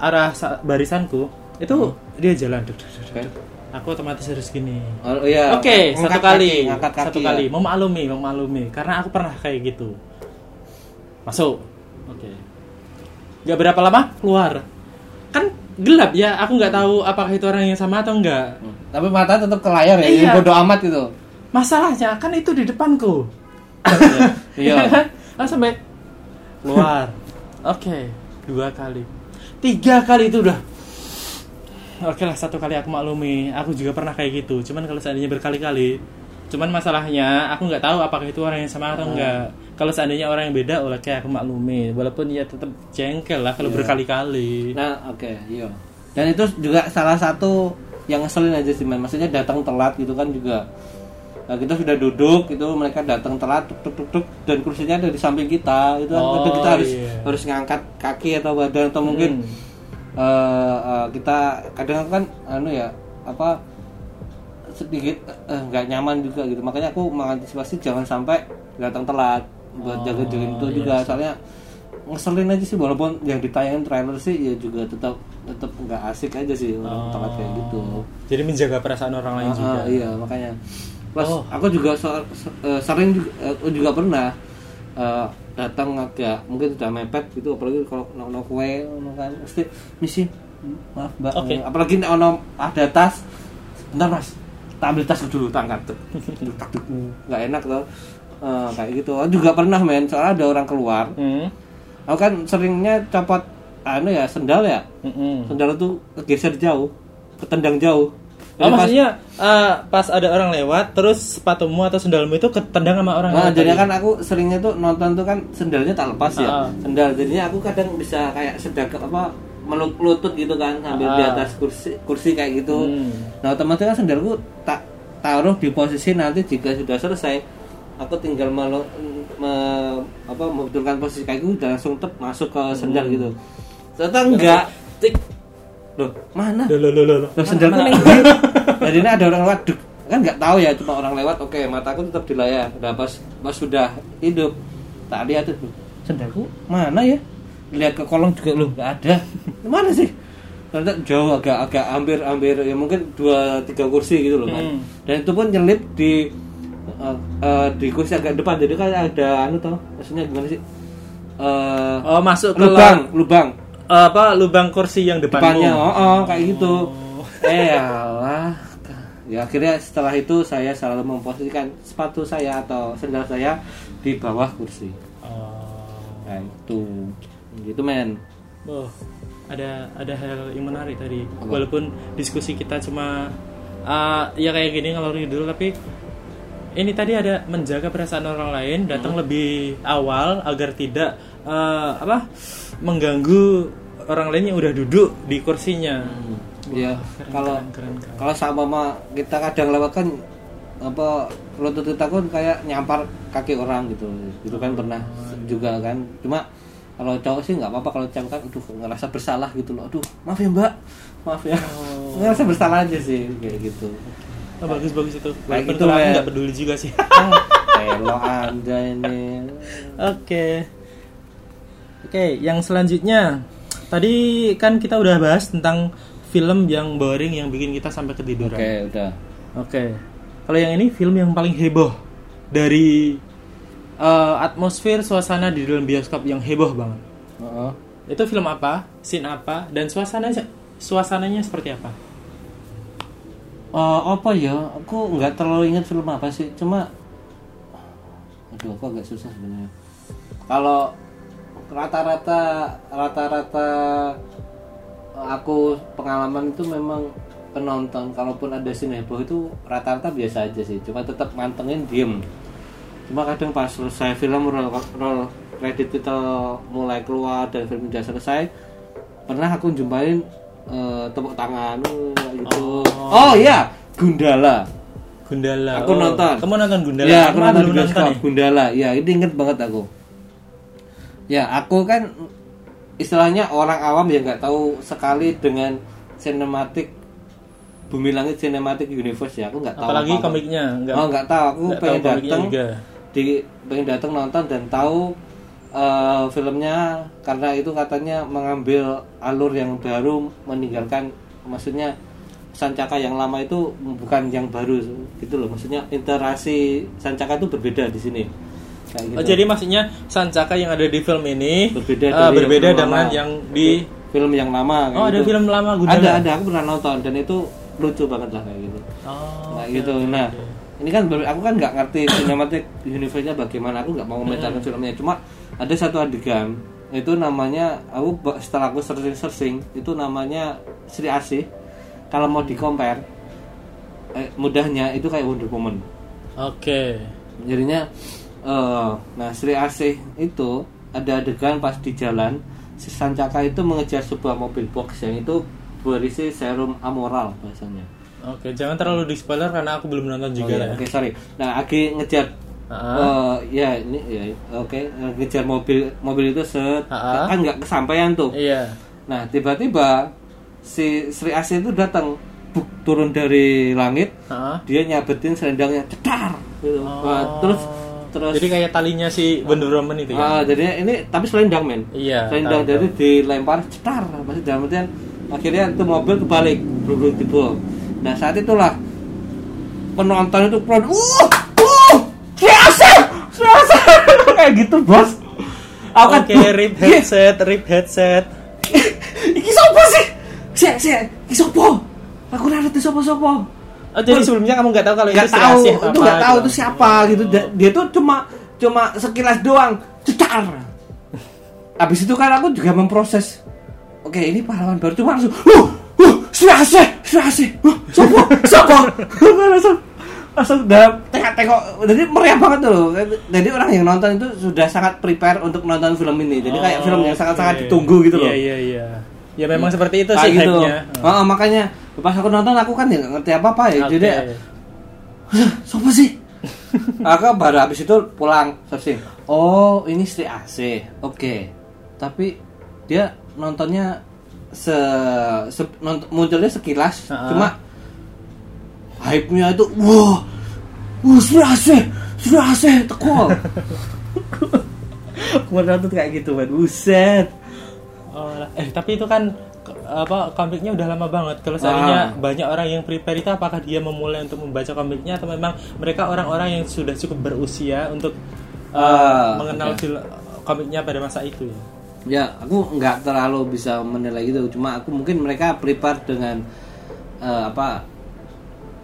arah sa- barisanku itu dia jalan. Duk, duk, duk, duk. Aku otomatis harus gini. oh iya Oke, Ngangkat satu kali, kaki, kaki satu ya. kali. Memaklumi, memaklumi. Karena aku pernah kayak gitu. Masuk. Oke. Gak berapa lama keluar. Kan gelap ya. Aku nggak tahu apakah itu orang yang sama atau enggak. Hmm. tapi mata tetap ke layar ya Iya. bodoh amat itu Masalahnya kan itu di depanku. Iya. kan? Langsung sampai keluar. Oke, dua kali. Tiga kali itu udah. Oke lah, satu kali aku maklumi. Aku juga pernah kayak gitu. Cuman kalau seandainya berkali-kali, cuman masalahnya aku nggak tahu apakah itu orang yang sama atau enggak. Kalau seandainya orang yang beda, oke aku maklumi. Walaupun ya tetap jengkel lah kalau Iya. berkali-kali. Nah, oke, iya. Dan itu juga salah satu yang ngeselin aja sih, man. Maksudnya datang telat gitu kan juga. Nah, kita sudah duduk, itu mereka datang telat, tuk tuk tuk tuk, dan kursinya ada di samping kita. Itu kan Oh, kadang kita harus iya. harus ngangkat kaki atau badan atau mungkin Hmm. eh, eh, kita kadang kan anu ya apa sedikit eh, nggak nyaman juga gitu. Makanya aku mengantisipasi jangan sampai datang telat buat Oh, jaga-jaga itu iya juga. Soalnya ngeselin aja sih walaupun yang ditayangin trailer sih ya juga tetap tetap nggak asik aja sih orang telat kayak gitu. Jadi menjaga perasaan orang lain Ah, juga. ah, iya makanya plus Oh. aku juga se- se- eh, sering juga, eh, juga pernah eh, datang agak mungkin sudah mepet gitu apalagi kalau ono kue ono kan mesti misi maaf mbak. Eh, apalagi nek ono ada tas bentar mas tak ambil tas dulu tak angkat Tuk, tuk, tuk, tuk. nggak enak tuh Eh, kayak gitu Aku juga pernah men soalnya ada orang keluar Hmm. aku kan seringnya copot anu ya sendal ya Mm-mm. sendal itu kegeser jauh ketendang jauh Oh, Jadi pas- maksudnya eh, pas ada orang lewat terus sepatumu atau sendalmu itu ketendang sama orang Nah, jadinya tadi? kan aku seringnya tuh nonton tuh kan sendalnya tak lepas ya. Ah. Sendal jadinya aku kadang bisa kayak sedekap apa meluk lutut gitu kan sambil di Ah. atas kursi kursi kayak gitu. Hmm. Nah, otomatis kan sendalku tak taruh di posisi nanti jika sudah selesai aku tinggal melu, me- apa membetulkan posisi kayak gitu dan langsung tep masuk ke sendal Hmm. gitu. Ternyata enggak. Tik. Loh, mana? Loh, loh, loh, loh, sendalku Mana- ini ada orang lewat, duk. kan nggak tahu ya, cuma orang lewat. Oke, mataku tetap di layar. Udah pas pas sudah hidup, tak lihat tuh, sendalku mana ya? Lihat ke kolong juga loh, nggak ada. Mana sih? Ternyata jauh agak agak hampir hampir ya mungkin dua tiga kursi gitu loh kan. Hmm. Dan itu pun nyelip di eh, eh, di kursi agak depan. Jadi kan ada anu tau, maksudnya gimana sih? Eh, Oh, masuk ke lubang, lubang Eh, apa lubang kursi yang depanmu. depannya oh, oh kayak gitu eh alah ya akhirnya setelah itu saya selalu memposisikan sepatu saya atau sendal saya di bawah kursi Oh. nah itu gitu men Oh, ada ada hal yang menarik tadi. Apa? Walaupun diskusi kita cuma ah, ya kayak gini ngalor dulu tapi ini tadi ada menjaga perasaan orang lain, datang Hmm. lebih awal agar tidak eh, apa mengganggu orang lain yang udah duduk di kursinya. ya Keren, kalau kalau sama mama kita kadang lewat kan apa lutut kita kan kayak nyampar kaki orang gitu. Gitu kan pernah juga kan. Cuma kalau cowok sih nggak apa-apa kalau cewek kan aduh ngerasa bersalah gitu loh. Aduh maaf ya mbak. Maaf ya. Ngerasa bersalah aja sih kayak gitu Oh, bagus bagus itu. Kalau aku men. nggak peduli juga sih. Elo anda ini Oke. Oke, yang selanjutnya tadi kan kita udah bahas tentang film yang boring yang bikin kita sampai ketiduran. Oke udah Oke. Kalau yang ini film yang paling heboh dari eh, atmosfer suasana di dalam bioskop yang heboh banget. Heeh. Itu film apa? Scene apa? Dan suasananya suasananya seperti apa? Eh, apa ya? Aku nggak terlalu ingat film apa sih. Cuma aduh aku agak susah sebenarnya. Kalau rata-rata rata-rata aku pengalaman itu memang penonton. Kalaupun ada scene heboh itu rata-rata biasa aja sih. Cuma tetap mantengin diem. Cuma kadang pas selesai film roll, roll credit itu mulai keluar dan film udah selesai pernah aku jumpain eh, tepuk tangan uh, gitu oh, iya Gundala Gundala. Aku nonton. Kamu nonton Gundala? ya aku nonton bioskop nih. Gundala ya ini inget banget aku ya aku kan istilahnya orang awam yang nggak tahu sekali dengan sinematik Bumi Langit Cinematic Universe ya aku nggak tahu Apalagi apa-apa. komiknya, nggak- oh nggak tahu aku tahu pengen datang juga. di pengen datang nonton dan tahu eh, filmnya karena itu katanya mengambil alur yang baru meninggalkan maksudnya Sancaka yang lama itu bukan yang baru gitu loh maksudnya interaksi Sancaka itu berbeda di sini kayak gitu. Oh, jadi maksudnya Sancaka yang ada di film ini berbeda dari berbeda yang dengan lama. yang di film yang lama Oh, ada gitu. film lama Gundala. ada ada aku pernah nonton dan itu lucu banget lah kayak gitu Oh, nah oke, gitu oke, nah oke. ini kan aku kan nggak ngerti cinematic universe-nya bagaimana aku nggak mau komentarkan filmnya cuma ada satu adegan itu namanya aku setelah aku searching searching itu namanya Sri Asih kalau mau di compare eh, mudahnya itu kayak Wonder Woman Oke. jadinya eh nah Sri Asih itu ada adegan pas di jalan si Sancaka itu mengejar sebuah mobil box yang itu berisi serum amoral bahasanya Oke, jangan terlalu di spoiler karena aku belum nonton Oh, juga iya, ya. Oke sorry. Nah Aki ngejar. Eh, ya ini ya oke ngejar mobil mobil itu set Ah. kan nggak kesampaian tuh. Iya. Nah tiba-tiba si Sri Asih itu datang buk, turun dari langit. Heeh. Dia nyabetin selendangnya cetar. Gitu. Nah, terus terus. Oh. Jadi kayak talinya si Wonder Woman itu ya. jadi ini tapi selendang men. Iya, Selendang jadi dilempar cetar. Masih dalam artian akhirnya itu mobil kebalik berubah tiba. Nah saat itulah penonton itu pro uh kayak gitu bos. Aku kan Oke, rip headset, rip headset. iki sopo sih? Sih sih iki sopo aku ngerti sopo sopo Oh, jadi sebelumnya kamu nggak tahu kalau itu nggak tahu. itu apa, nggak tahu gitu. itu siapa gitu. Dia, dia tuh cuma cuma sekilas doang. Cetar habis itu kan aku juga memproses. Oke ini pahlawan baru. Cuma langsung uh uh serase serase uh sopo sopo langsung langsung dalam tengok-tengok jadi meriah banget tuh jadi orang yang nonton itu sudah sangat prepare untuk menonton film ini jadi kayak Oh, film yang sangat-sangat oke. ditunggu gitu loh Iya, iya, iya. Ya memang seperti itu sih gitu. hype-nya. Oh, makanya pas aku nonton aku kan ya nggak ngerti apa apa ya Oke. jadi Siapa sih? aku baru habis itu pulang searching. Oh, ini Sri AC. Oke. Tapi dia nontonnya se, se- nont- munculnya sekilas, Ha-ha. cuma hype-nya itu wah. Wah, Sri AC. Sri AC teko. Kemarin tuh kayak gitu, man. Buset. Oh, eh tapi itu kan apa komiknya udah lama banget. Kalau seandainya Ah. banyak orang yang prepare itu apakah dia memulai untuk membaca komiknya atau memang mereka orang-orang yang sudah cukup berusia untuk uh, Ah, mengenal film komiknya pada masa itu ya. Ya, aku nggak terlalu bisa menilai gitu. Cuma aku mungkin mereka prepare dengan eh, apa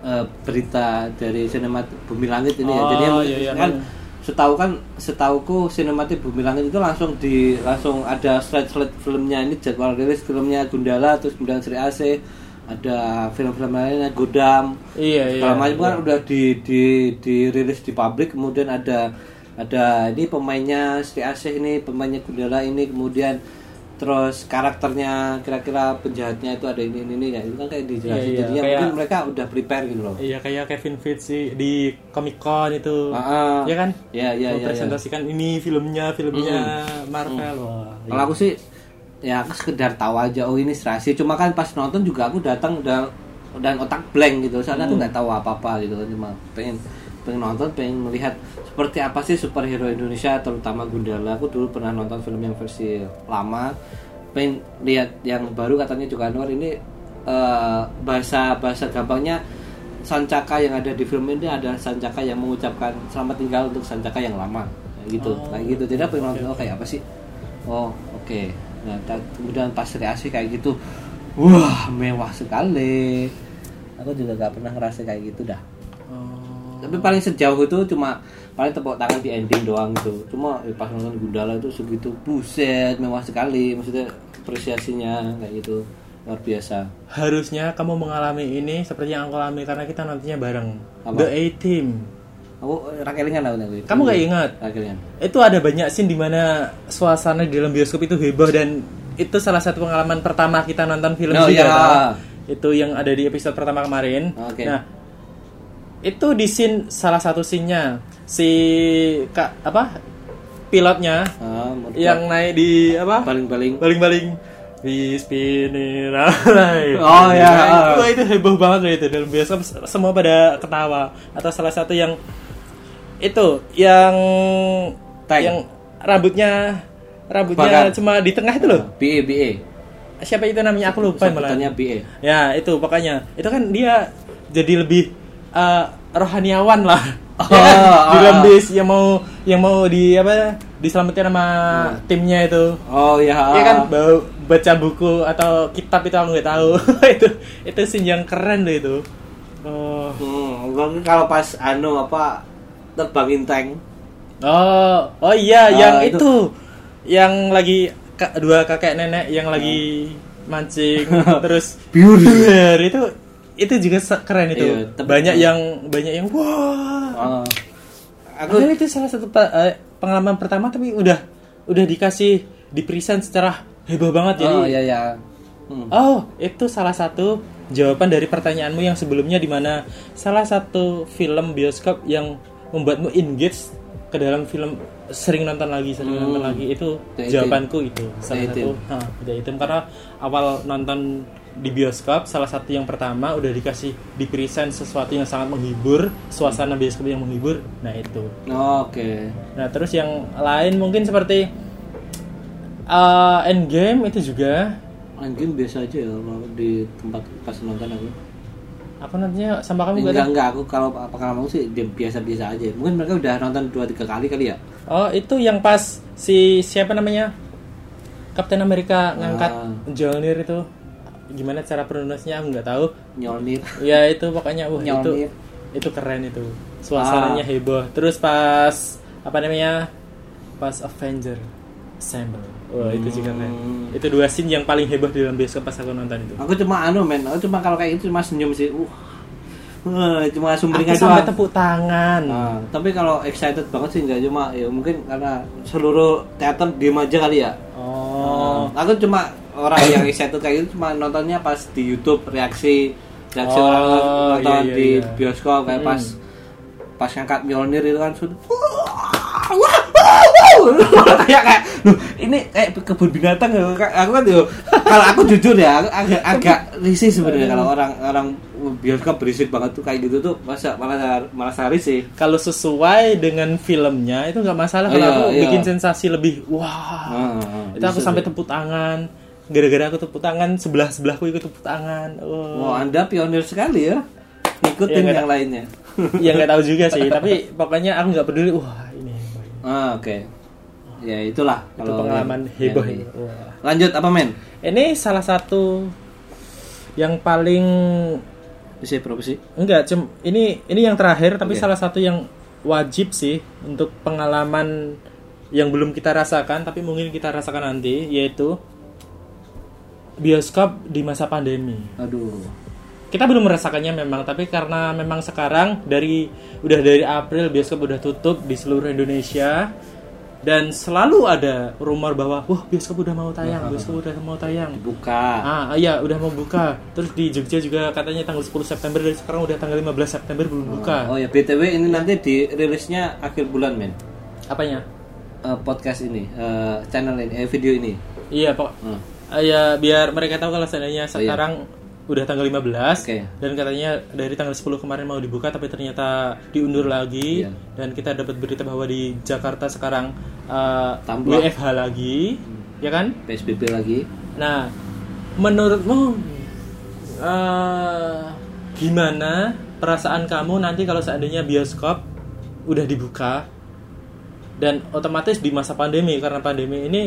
eh, berita dari sinematik Bumi Langit ini Oh, ya. Jadi iya, iya, kan kan. setahu kan setauku sinematik Bumi Langit itu langsung di langsung ada slide-slide filmnya ini jadwal rilis filmnya Gundala terus kemudian Sri AC ada film-film lainnya Godam Iya, iya. macam kan iya. udah di di dirilis di pabrik kemudian ada ada ini pemainnya Sri Asih ini pemainnya Gundala ini kemudian terus karakternya kira-kira penjahatnya itu ada ini ini, ini ya itu kan kayak dijelasin Iya, iya, jadinya kayak- mungkin mereka udah prepare gitu loh Iya kayak Kevin Feige di Comic Con itu. Ah, ah. Iya kan? Iya, iya, iya, Mempresentasikan ini filmnya, filmnya Marvel. Wah. kalau aku sih ya aku sekedar tahu aja oh ini serasi cuma kan pas nonton juga aku datang udah dan otak blank gitu soalnya aku nggak tahu apa apa gitu kan cuma pengen pengen nonton pengen melihat seperti apa sih superhero Indonesia terutama Gundala. Aku dulu pernah nonton film yang versi lama. Pengen lihat yang baru katanya juga Anwar. Ini eh, bahasa bahasa gampangnya Sancaka yang ada di film ini ada Sancaka yang mengucapkan selamat tinggal untuk Sancaka yang lama. Kayak gitu Oh, kayak gitu. Jadi aku nonton oh kayak apa sih? Oh oke. Nah ta- kemudian pas reaksi kayak gitu wah mewah sekali. Aku juga gak pernah ngerasa kayak gitu dah. Tapi paling sejauh itu cuma paling tepuk tangan di ending doang gitu cuma eh, pas nonton Gundala itu segitu buset mewah sekali maksudnya apresiasinya kayak gitu luar biasa Harusnya kamu mengalami ini seperti yang aku alami karena kita nantinya bareng. Apa? The A Team. aku rakelingan aku nanti Kamu nggak ingat? rakelingan Itu ada banyak scene di mana suasana di dalam bioskop itu heboh dan itu salah satu pengalaman pertama kita nonton film Oh, juga. iya. tau? Itu yang ada di episode pertama kemarin. Oke. Nah, itu di scene salah satu scene-nya si kak apa pilotnya ah, yang naik di apa paling-paling baling-baling di spinning around. Oh, ya. Wah, itu heboh banget loh itu dalam bioskop semua pada ketawa atau salah satu yang itu yang Tank. yang rambutnya rambutnya Bakar. cuma di tengah itu loh. BA BA Siapa itu namanya aku lupa malah. Ya, itu pokoknya. Itu kan dia jadi lebih eh, rohaniawan lah. Oh, Ya kan? ah. bis yang mau yang mau di apa diselamatin sama timnya itu. oh ya Iya kan bau baca buku atau kitab itu aku nggak tahu. itu itu scene yang keren loh itu. Oh. Hmm, kalau pas anu apa terbangin tank. Oh, oh iya Ah, yang itu. itu. yang lagi dua kakek nenek yang lagi mancing terus Biur. itu itu juga keren itu. Iya, tapi- banyak yang banyak yang wah. Oh. Aku Aku itu salah satu eh, pengalaman pertama tapi udah udah dikasih di present secara heboh banget jadi oh ya ya. Hmm. Oh, itu salah satu jawaban dari pertanyaanmu yang sebelumnya di mana salah satu film bioskop yang membuatmu engage ke dalam film sering nonton lagi, sering Hmm. nonton lagi itu The jawabanku itu salah The satu. Ah, The Item karena awal nonton di bioskop salah satu yang pertama udah dikasih di present sesuatu yang sangat menghibur, suasana bioskop yang menghibur. Nah, itu. Oh, Oke. Nah, terus yang lain mungkin seperti uh, Endgame itu juga Anjing biasa aja ya kalau di tempat pas nonton aku. apa nantinya sama kamu enggak gak enggak aku kalau pengalaman sih dia biasa-biasa aja mungkin mereka udah nonton dua tiga kali kali ya Oh itu yang pas si siapa namanya Kapten Amerika ngangkat Ah. Mjolnir itu gimana cara pronunciasinya aku nggak tahu. Nyolnir. Ya itu pokoknya wah itu itu keren itu. Suasananya heboh. Terus pas apa namanya pas Avenger Assemble. Wah itu juga keren. Hmm. itu dua scene yang paling heboh di dalam bioskop pas aku nonton itu. Aku cuma anu men. Aku cuma kalau kayak itu cuma senyum sih. Uh. Cuma sumringah sampai doang. tepuk tangan. Nah, tapi kalau excited banget sih nggak cuma ya mungkin karena seluruh teater diem aja kali ya. Oh. Nah, aku cuma orang yang excited kayak gitu cuma nontonnya pas di YouTube reaksi reaksi Oh, orang nonton iya, iya, di iya. bioskop kayak Hmm. pas pas ngangkat Mjolnir itu kan sudah kayak kayak "Loh, ini kayak kebun binatang ya aku kan yo kalau aku jujur ya aku agak agak risih sebenarnya kalau orang orang bioskop berisik banget tuh kayak gitu tuh masa malah malah risih kalau sesuai dengan filmnya itu nggak masalah kalau Iya, aku iya. bikin sensasi lebih wah Ah, itu aku sampai sih. tepuk tangan gara-gara aku tepuk tangan sebelah sebelahku ikut tepuk tangan oh. Wah, Anda pionir sekali ya. Ngikutin Ya, nggak yang lainnya. ya nggak tahu juga sih tapi pokoknya aku nggak peduli wah ini ah, oke. Ya, itulah itu pengalaman yang- heboh yang-. Wah. Lanjut apa, men? ini salah satu yang paling Bisa profesi. enggak cem ini ini yang terakhir tapi Oke. salah satu yang wajib sih untuk pengalaman yang belum kita rasakan tapi mungkin kita rasakan nanti yaitu bioskop di masa pandemi. Aduh. Kita belum merasakannya memang tapi karena memang sekarang dari udah dari April bioskop udah tutup di seluruh Indonesia dan selalu ada rumor bahwa wah bioskop udah mau tayang, bioskop udah mau tayang. Buka. Ah iya udah mau buka. Terus di Jogja juga katanya tanggal 10 September dari sekarang udah tanggal 15 September belum buka. Oh ya, BTW ini nanti dirilisnya akhir bulan, men. Apanya? Eh, podcast ini, eh, channel ini, eh, video ini. Iya pok. Hmm. Ah, ya biar mereka tahu kalau seandainya iya. sekarang udah tanggal 15 Oke. dan katanya dari tanggal 10 kemarin mau dibuka tapi ternyata diundur lagi Iya. dan kita dapat berita bahwa di Jakarta sekarang uh, Tambah. WFH lagi ya kan PSBB lagi. nah menurutmu uh, gimana perasaan kamu nanti kalau seandainya bioskop udah dibuka dan otomatis di masa pandemi karena pandemi ini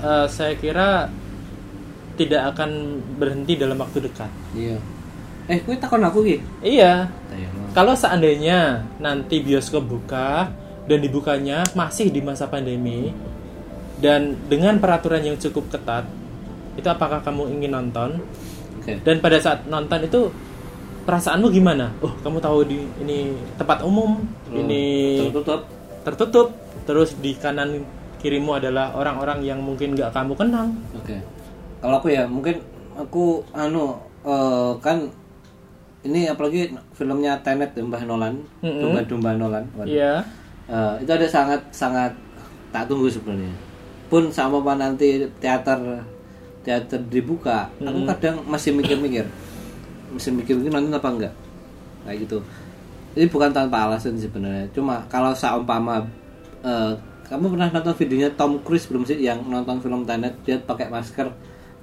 uh, saya kira tidak akan berhenti dalam waktu dekat. Iya. Eh, kowe takon aku ki. Iya, Tayang. kalau seandainya nanti bioskop buka dan dibukanya masih di masa pandemi dan dengan peraturan yang cukup ketat, itu apakah kamu ingin nonton? Oke. Dan pada saat nonton itu perasaanmu gimana? Oh, kamu tahu di ini tempat umum, ini tertutup. tertutup, terus di kanan kirimu adalah orang-orang yang mungkin nggak kamu kenal. Oke. Kalau aku ya mungkin aku anu eh, kan ini apalagi filmnya Tenet ya, Mbah Nolan, Mm-mm. domba-domba Nolan. Iya. Eh, itu ada sangat sangat tak tunggu sebenarnya. Pun sama apa nanti teater teater dibuka, aku kadang masih mikir-mikir, masih mikir-mikir nonton apa enggak, kayak gitu. Ini bukan tanpa alasan sebenarnya. Cuma kalau seumpama eh, kamu pernah nonton videonya Tom Cruise belum sih yang nonton film Tenet dia pakai masker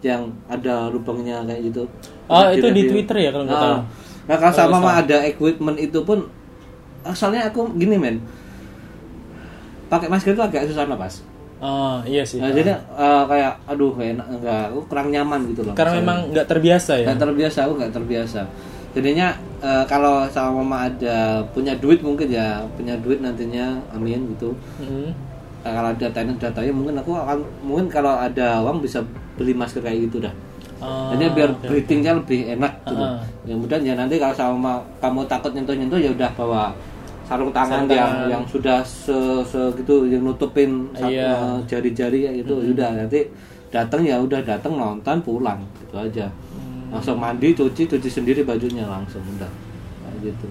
yang ada lubangnya kayak gitu. Oh, itu di. Twitter ya kalau nggak Ah. tahu. Nah kalau sama salah. ada equipment itu pun asalnya aku gini men pakai masker itu agak susah napas. Oh, iya sih. Nah, jadi eh, kayak aduh kayak enak enggak aku kurang nyaman gitu loh. Karena memang nggak terbiasa ya. nggak terbiasa aku nggak terbiasa. Jadinya eh, kalau sama mama ada punya duit mungkin ya punya duit nantinya amin gitu. Mm. Nah, kalau ada tenet datanya mungkin aku akan mungkin kalau ada uang bisa beli masker kayak gitu dah. Oh, Jadi biar oke. breathingnya lebih enak gitu. Ah. Kemudian ya nanti kalau sama kamu takut nyentuh-nyentuh ya udah bawa sarung tangan Sarung yang tangan. yang sudah se, segitu yang nutupin Iya. eh, jari-jari kayak gitu. Udah nanti datang ya udah datang nonton pulang gitu aja. Hmm. Langsung mandi, cuci, cuci sendiri bajunya langsung udah. Kayak gitu.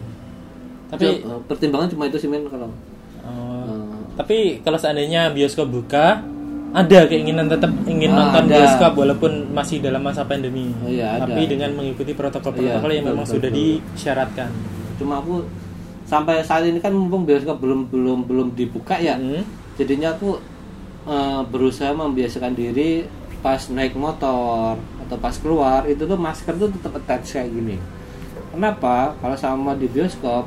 Tapi Itu, eh, pertimbangan cuma itu sih men kalau oh, eh, tapi kalau seandainya bioskop buka ada keinginan tetap ingin Ah, nonton ada. bioskop walaupun masih dalam masa pandemi. Iya, ada. tapi dengan mengikuti protokol-protokol Iya, yang memang betul, sudah betul. disyaratkan. cuma aku sampai saat ini kan mumpung bioskop belum belum belum dibuka ya. Hmm. jadinya aku eh, berusaha membiasakan diri pas naik motor atau pas keluar itu tuh masker tuh tetap attach kayak gini kenapa kalau sama di bioskop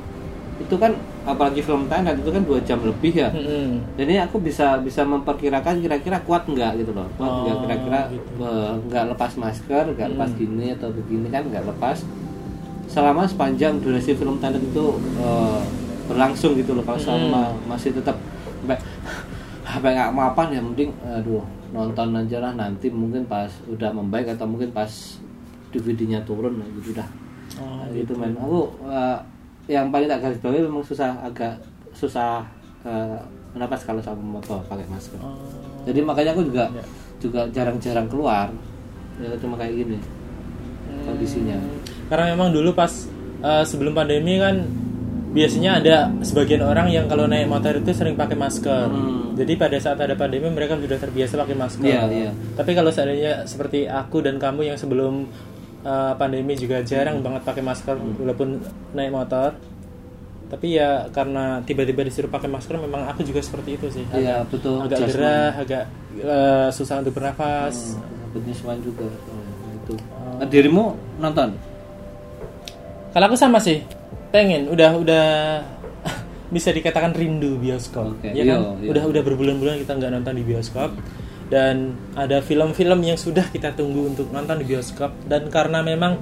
itu kan apalagi film Thailand itu kan dua jam lebih ya. Mm-mm. jadi aku bisa bisa memperkirakan kira-kira kuat nggak gitu loh. Kuat nggak? Oh, kira-kira gitu. eh, nggak lepas masker nggak lepas Hmm. gini atau begini kan nggak lepas. Selama sepanjang durasi film Thailand itu eh, berlangsung gitu loh. Kalau Hmm. selama masih tetap sampai sampai nggak mapan ya mending aduh nonton aja lah. Nanti mungkin pas udah membaik atau mungkin pas DVD-nya turun gitu dah. Oh, Nah, gitu. men. Aku eh, yang paling tak garis bawahi memang susah agak susah uh, menapas kalau sama motor pakai masker Oh. jadi makanya aku juga Ya. juga jarang-jarang keluar ya cuma kayak gini kondisinya Karena memang dulu pas eh, sebelum pandemi kan biasanya ada sebagian orang yang kalau naik motor itu sering pakai masker. Hmm. Jadi pada saat ada pandemi mereka sudah terbiasa pakai masker. Iya, iya. Tapi kalau seandainya seperti aku dan kamu yang sebelum eh, pandemi juga jarang banget pakai masker Hmm. walaupun naik motor. Tapi ya karena tiba-tiba disuruh pakai masker memang aku juga seperti itu sih. iya betul Agak adjustment. gerah, agak eh, susah untuk bernafas. Hmm, penyesuaian juga Oh, itu Oh. Nah, dirimu nonton Kalau aku sama sih, pengen, udah udah bisa dikatakan rindu bioskop, Oke, ya kan? iya, iya. Udah udah berbulan-bulan kita nggak nonton di bioskop, dan ada film-film yang sudah kita tunggu untuk nonton di bioskop, dan karena memang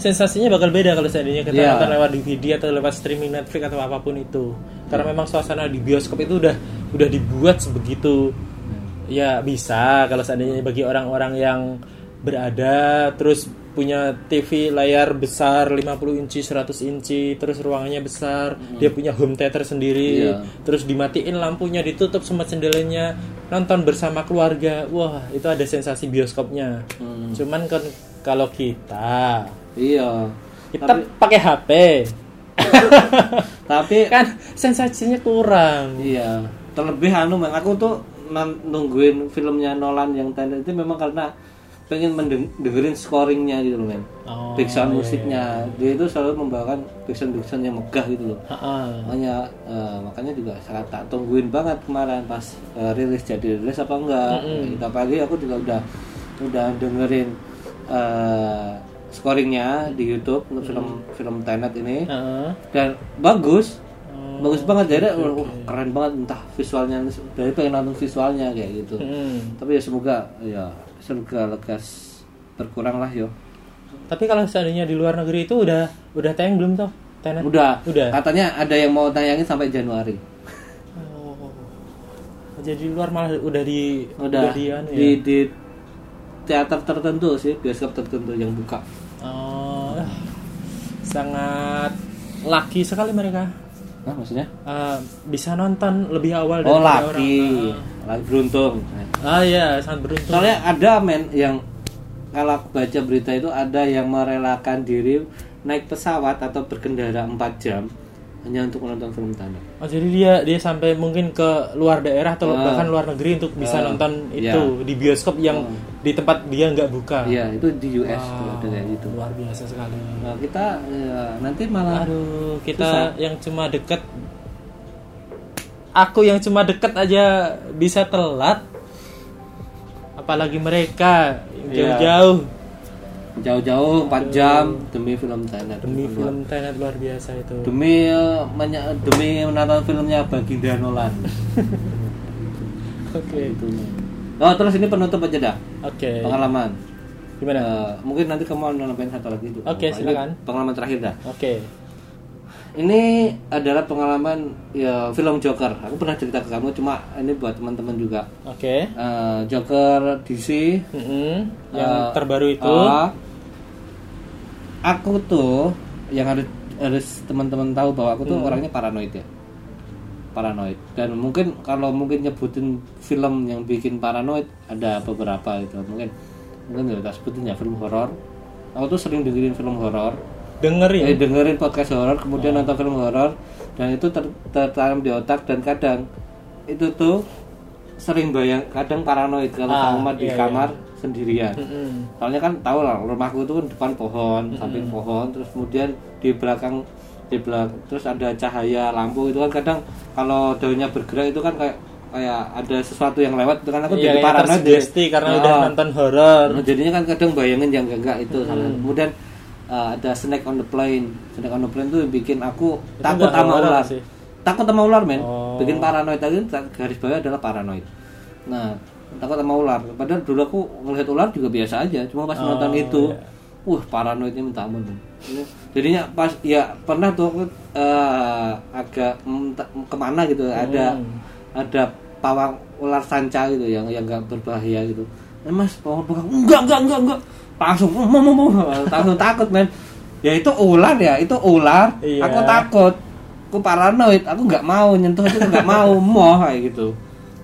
sensasinya bakal beda kalau seandainya kita Iya. nonton lewat DVD atau lewat streaming Netflix atau apa pun itu, karena memang suasana di bioskop itu udah udah dibuat sebegitu, ya bisa kalau seandainya bagi orang-orang yang berada terus punya TV layar besar 50 inci 100 inci terus ruangannya besar dia punya home theater sendiri Iya. terus dimatiin lampunya ditutup semua jendelanya nonton bersama keluarga. Wah itu ada sensasi bioskopnya. Hmm. cuman kan kalau kita iya. Kita pakai HP tapi kan sensasinya kurang. Iya, terlebih anu aku tuh nungguin filmnya Nolan yang Tenet itu memang karena pengen dengerin scoringnya gitu loh men. Oh, background iya, musiknya. dia itu selalu membawakan background background yang megah gitu loh. Makanya eh, makanya juga sangat tak tungguin banget kemarin pas eh, rilis jadi rilis apa enggak. Kita pagi aku juga udah udah dengerin eh, scoringnya di YouTube untuk film film Tenet ini. Ha-ha. dan bagus. Oh, bagus banget. Jadi wah, keren banget entah visualnya. Dari pengen nonton visualnya kayak gitu. Hmm. tapi ya semoga ya surga lekas berkurang lah yo Tapi kalau seandainya di luar negeri itu udah udah tayang belum tuh? Tenet? udah Udah. katanya ada yang mau tayangin sampai Januari Oh. Jadi di luar malah udah di udah di, anu ya? di, di teater tertentu sih bioskop tertentu yang buka Oh, sangat laki sekali mereka. Hah, maksudnya Eh, bisa nonton lebih awal oh daripada laki orang. laki beruntung Ah iya, sangat beruntung. soalnya ada men yang kalau aku baca berita itu ada yang merelakan diri naik pesawat atau berkendara 4 jam hanya untuk menonton film Tenet Oh, jadi dia dia sampai mungkin ke luar daerah atau Ah. bahkan luar negeri untuk bisa Ah, nonton iya. itu di bioskop yang Oh. di tempat dia nggak buka. Iya, itu di US tuh Wow, ada kayak gitu. Luar biasa sekali. Nah, kita ya, nanti malah Aduh, kita Susah. yang cuma deket Aku yang cuma deket aja bisa telat Apalagi mereka Iya. jauh-jauh jauh-jauh 4 jam demi film Tenet. Demi film Tenet luar biasa itu Demi menya- demi menonton filmnya Baginda Nolan. Oke Gitu. Oh, terus ini penutup aja dah. Oke Pengalaman. Gimana? Eh, mungkin nanti kamu mau nambahin satu lagi itu. Oke, Ini silakan. Pengalaman terakhir dah. Oke Ini adalah pengalaman ya film Joker. Aku pernah cerita ke kamu cuma ini buat teman-teman juga. Oke Eh, Joker DC Mm-mm. Yang Eh, terbaru itu ah, aku tuh yang harus harus teman-teman tahu bahwa aku tuh Hmm. orangnya paranoid ya paranoid dan mungkin kalau mungkin nyebutin film yang bikin paranoid ada beberapa itu mungkin mungkin kita sebutin ya film horor aku tuh sering dengerin film horor Dengerin eh, dengerin podcast horor kemudian nonton film horor dan itu ter- tertanam di otak dan kadang itu tuh sering bayang kadang paranoid kalau Ah, kamar di iya, kamar sendirian Mm-mm. soalnya kan tahu lah rumahku itu kan depan pohon Hmm. samping pohon terus kemudian di belakang di belakang terus ada cahaya lampu itu kan kadang kalau daunnya bergerak itu kan kayak kayak ada sesuatu yang lewat itu kan aku Iya, jadi paranoid karena Ah. udah nonton horor Nah, jadinya kan kadang bayangin yang enggak enggak itu Hmm. salah. kemudian eh, ada snake on the plane snake on the plane tuh bikin aku Itu takut sama ular sih. takut sama ular men Oh. bikin paranoid tadi garis bawah adalah paranoid nah takut sama ular padahal dulu aku ngelihat ular juga biasa aja cuma pas Oh, nonton itu iya. wah paranoidnya minta ampun jadinya pas ya pernah tuh aku eh, agak mm, ke mana gitu ada Hmm. ada pawang ular sanca gitu yang yang nggak berbahaya gitu eh, mas pawang pegang enggak enggak enggak enggak langsung mau mau mau langsung takut men ya itu ular ya itu ular Iya. aku takut aku paranoid aku nggak mau nyentuh itu nggak mau mau kayak gitu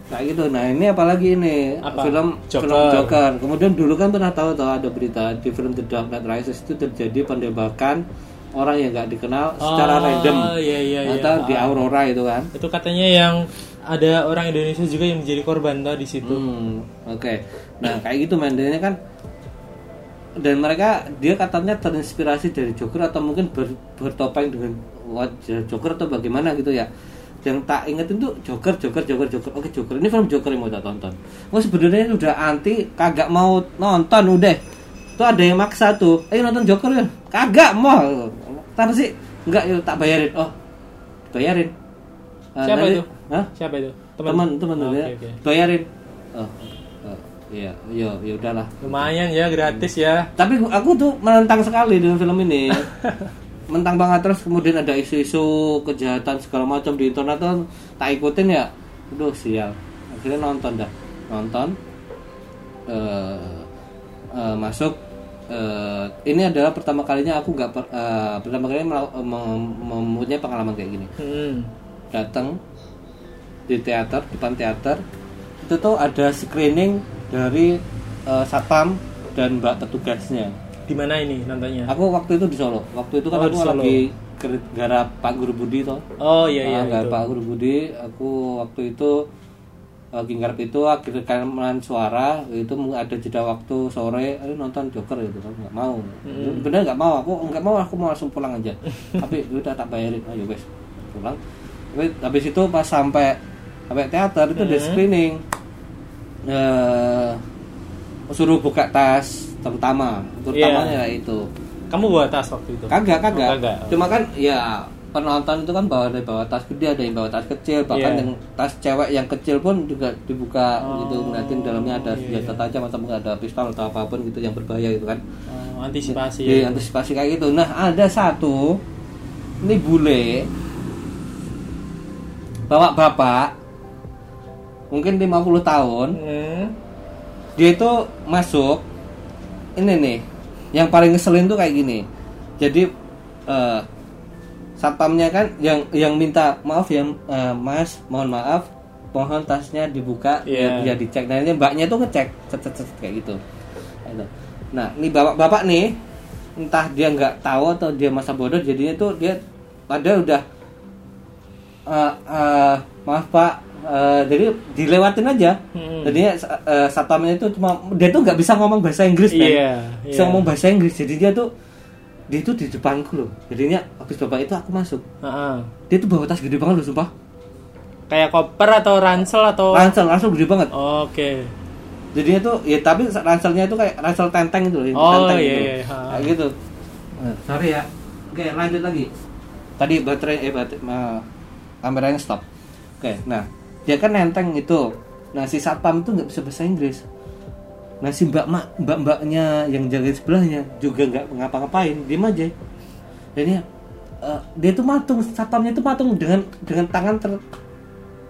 kayak gitu nah ini apalagi ini Apa? film Joker. film Joker kemudian dulu kan pernah tahu tahu ada berita di film The Dark Knight Rises itu terjadi penembakan orang yang nggak dikenal secara Oh, random iya, iya, iya. atau di. Aurora itu kan Itu katanya yang ada orang Indonesia juga yang menjadi korban tuh di situ. Hmm, oke. Nah, kayak gitu mandanya kan dan mereka dia katanya terinspirasi dari Joker atau mungkin ber, bertopeng dengan wajah Joker atau bagaimana gitu ya. Yang tak ingetin tuh Joker, Joker, Joker, Joker. Oke, Joker. Ini film Joker yang mau tak tonton. Oh, sebenarnya udah anti, kagak mau nonton udah. Tuh ada yang maksa tuh. Ayo nonton Joker ya. Kagak mau. Tapi sih enggak yuk tak bayarin. Oh, bayarin. Eh, Siapa nanti- itu? Hah? Siapa itu? teman teman Oh, ya. oke, oke. bayarin oh, iya iya ya udahlah. Lumayan ya gratis ya. tapi aku tuh menentang sekali dengan film ini. Mentang banget terus kemudian ada isu-isu kejahatan segala macam di internet tuh tak ikutin ya. Aduh sial. Akhirnya nonton dah. Nonton. Eh eh, masuk. Eh, ini adalah pertama kalinya aku nggak per- eh, pertama kalinya mem- mempunyai pengalaman kayak gini. Hmm. datang di teater depan teater. Itu tuh ada screening dari eh, satpam dan mbak petugasnya Di mana ini nontonnya? aku waktu itu di Solo waktu itu kan Oh, aku di Solo. lagi garap Pak Guru Budi toh Oh iya iya Ah, garap itu. Pak Guru Budi aku waktu itu lagi garap itu akhir rekaman suara itu ada jeda waktu sore ayo nonton Joker gitu kan nggak mau Hmm. bener nggak mau aku nggak mau aku mau langsung pulang aja tapi udah tak bayarin ayo wes pulang tapi habis itu pas sampai sampai teater itu Hmm. screening eh suruh buka tas terutama terutamanya Iya. itu Kamu bawa tas waktu itu? kagak kagak Oh, kagak. cuma kan ya penonton itu kan bawa dari bawa tas gede ada yang bawa tas kecil bahkan Iya. yang tas cewek yang kecil pun juga dibuka Oh, gitu ngeliatin dalamnya ada iya, senjata tajam atau ada pistol atau apa pun gitu yang berbahaya gitu kan Oh, antisipasi. Iya, antisipasi kayak gitu nah ada satu ini bule bawa bapak mungkin 50 tahun Hmm. dia itu masuk ini nih yang paling ngeselin tuh kayak gini jadi eh satpamnya kan yang yang minta maaf ya eh, mas mohon maaf mohon tasnya dibuka Iya. biar, biar dicek nah ini mbaknya tuh ngecek cet, cet, cet, kayak gitu Gitu. nah ini bapak bapak nih entah dia nggak tahu atau dia masa bodoh jadinya tuh dia padahal udah eh, eh, maaf pak eh, jadi dilewatin aja Hmm. jadinya uh, satpamnya itu cuma dia tuh nggak bisa ngomong bahasa Inggris kan Iya. bisa iya. ngomong bahasa Inggris jadi dia tuh dia tuh di depanku loh jadinya habis bapak itu aku masuk Heeh. dia tuh bawa tas gede banget loh sumpah Kayak koper atau ransel atau ransel langsung gede banget Oke. jadinya tuh ya tapi ranselnya itu kayak ransel tenteng gitu loh Oh, tenteng iya, gitu. iya, ha. kayak gitu Nah, sorry ya oke lanjut lagi tadi baterai eh baterai ma- kameranya stop oke nah dia kan nenteng itu nah si satpam itu nggak bisa bahasa Inggris nah si mbak mak mbak mbaknya yang jaga sebelahnya juga nggak ngapa-ngapain diem aja jadinya eh, dia tuh matung satpamnya itu matung dengan dengan tangan ter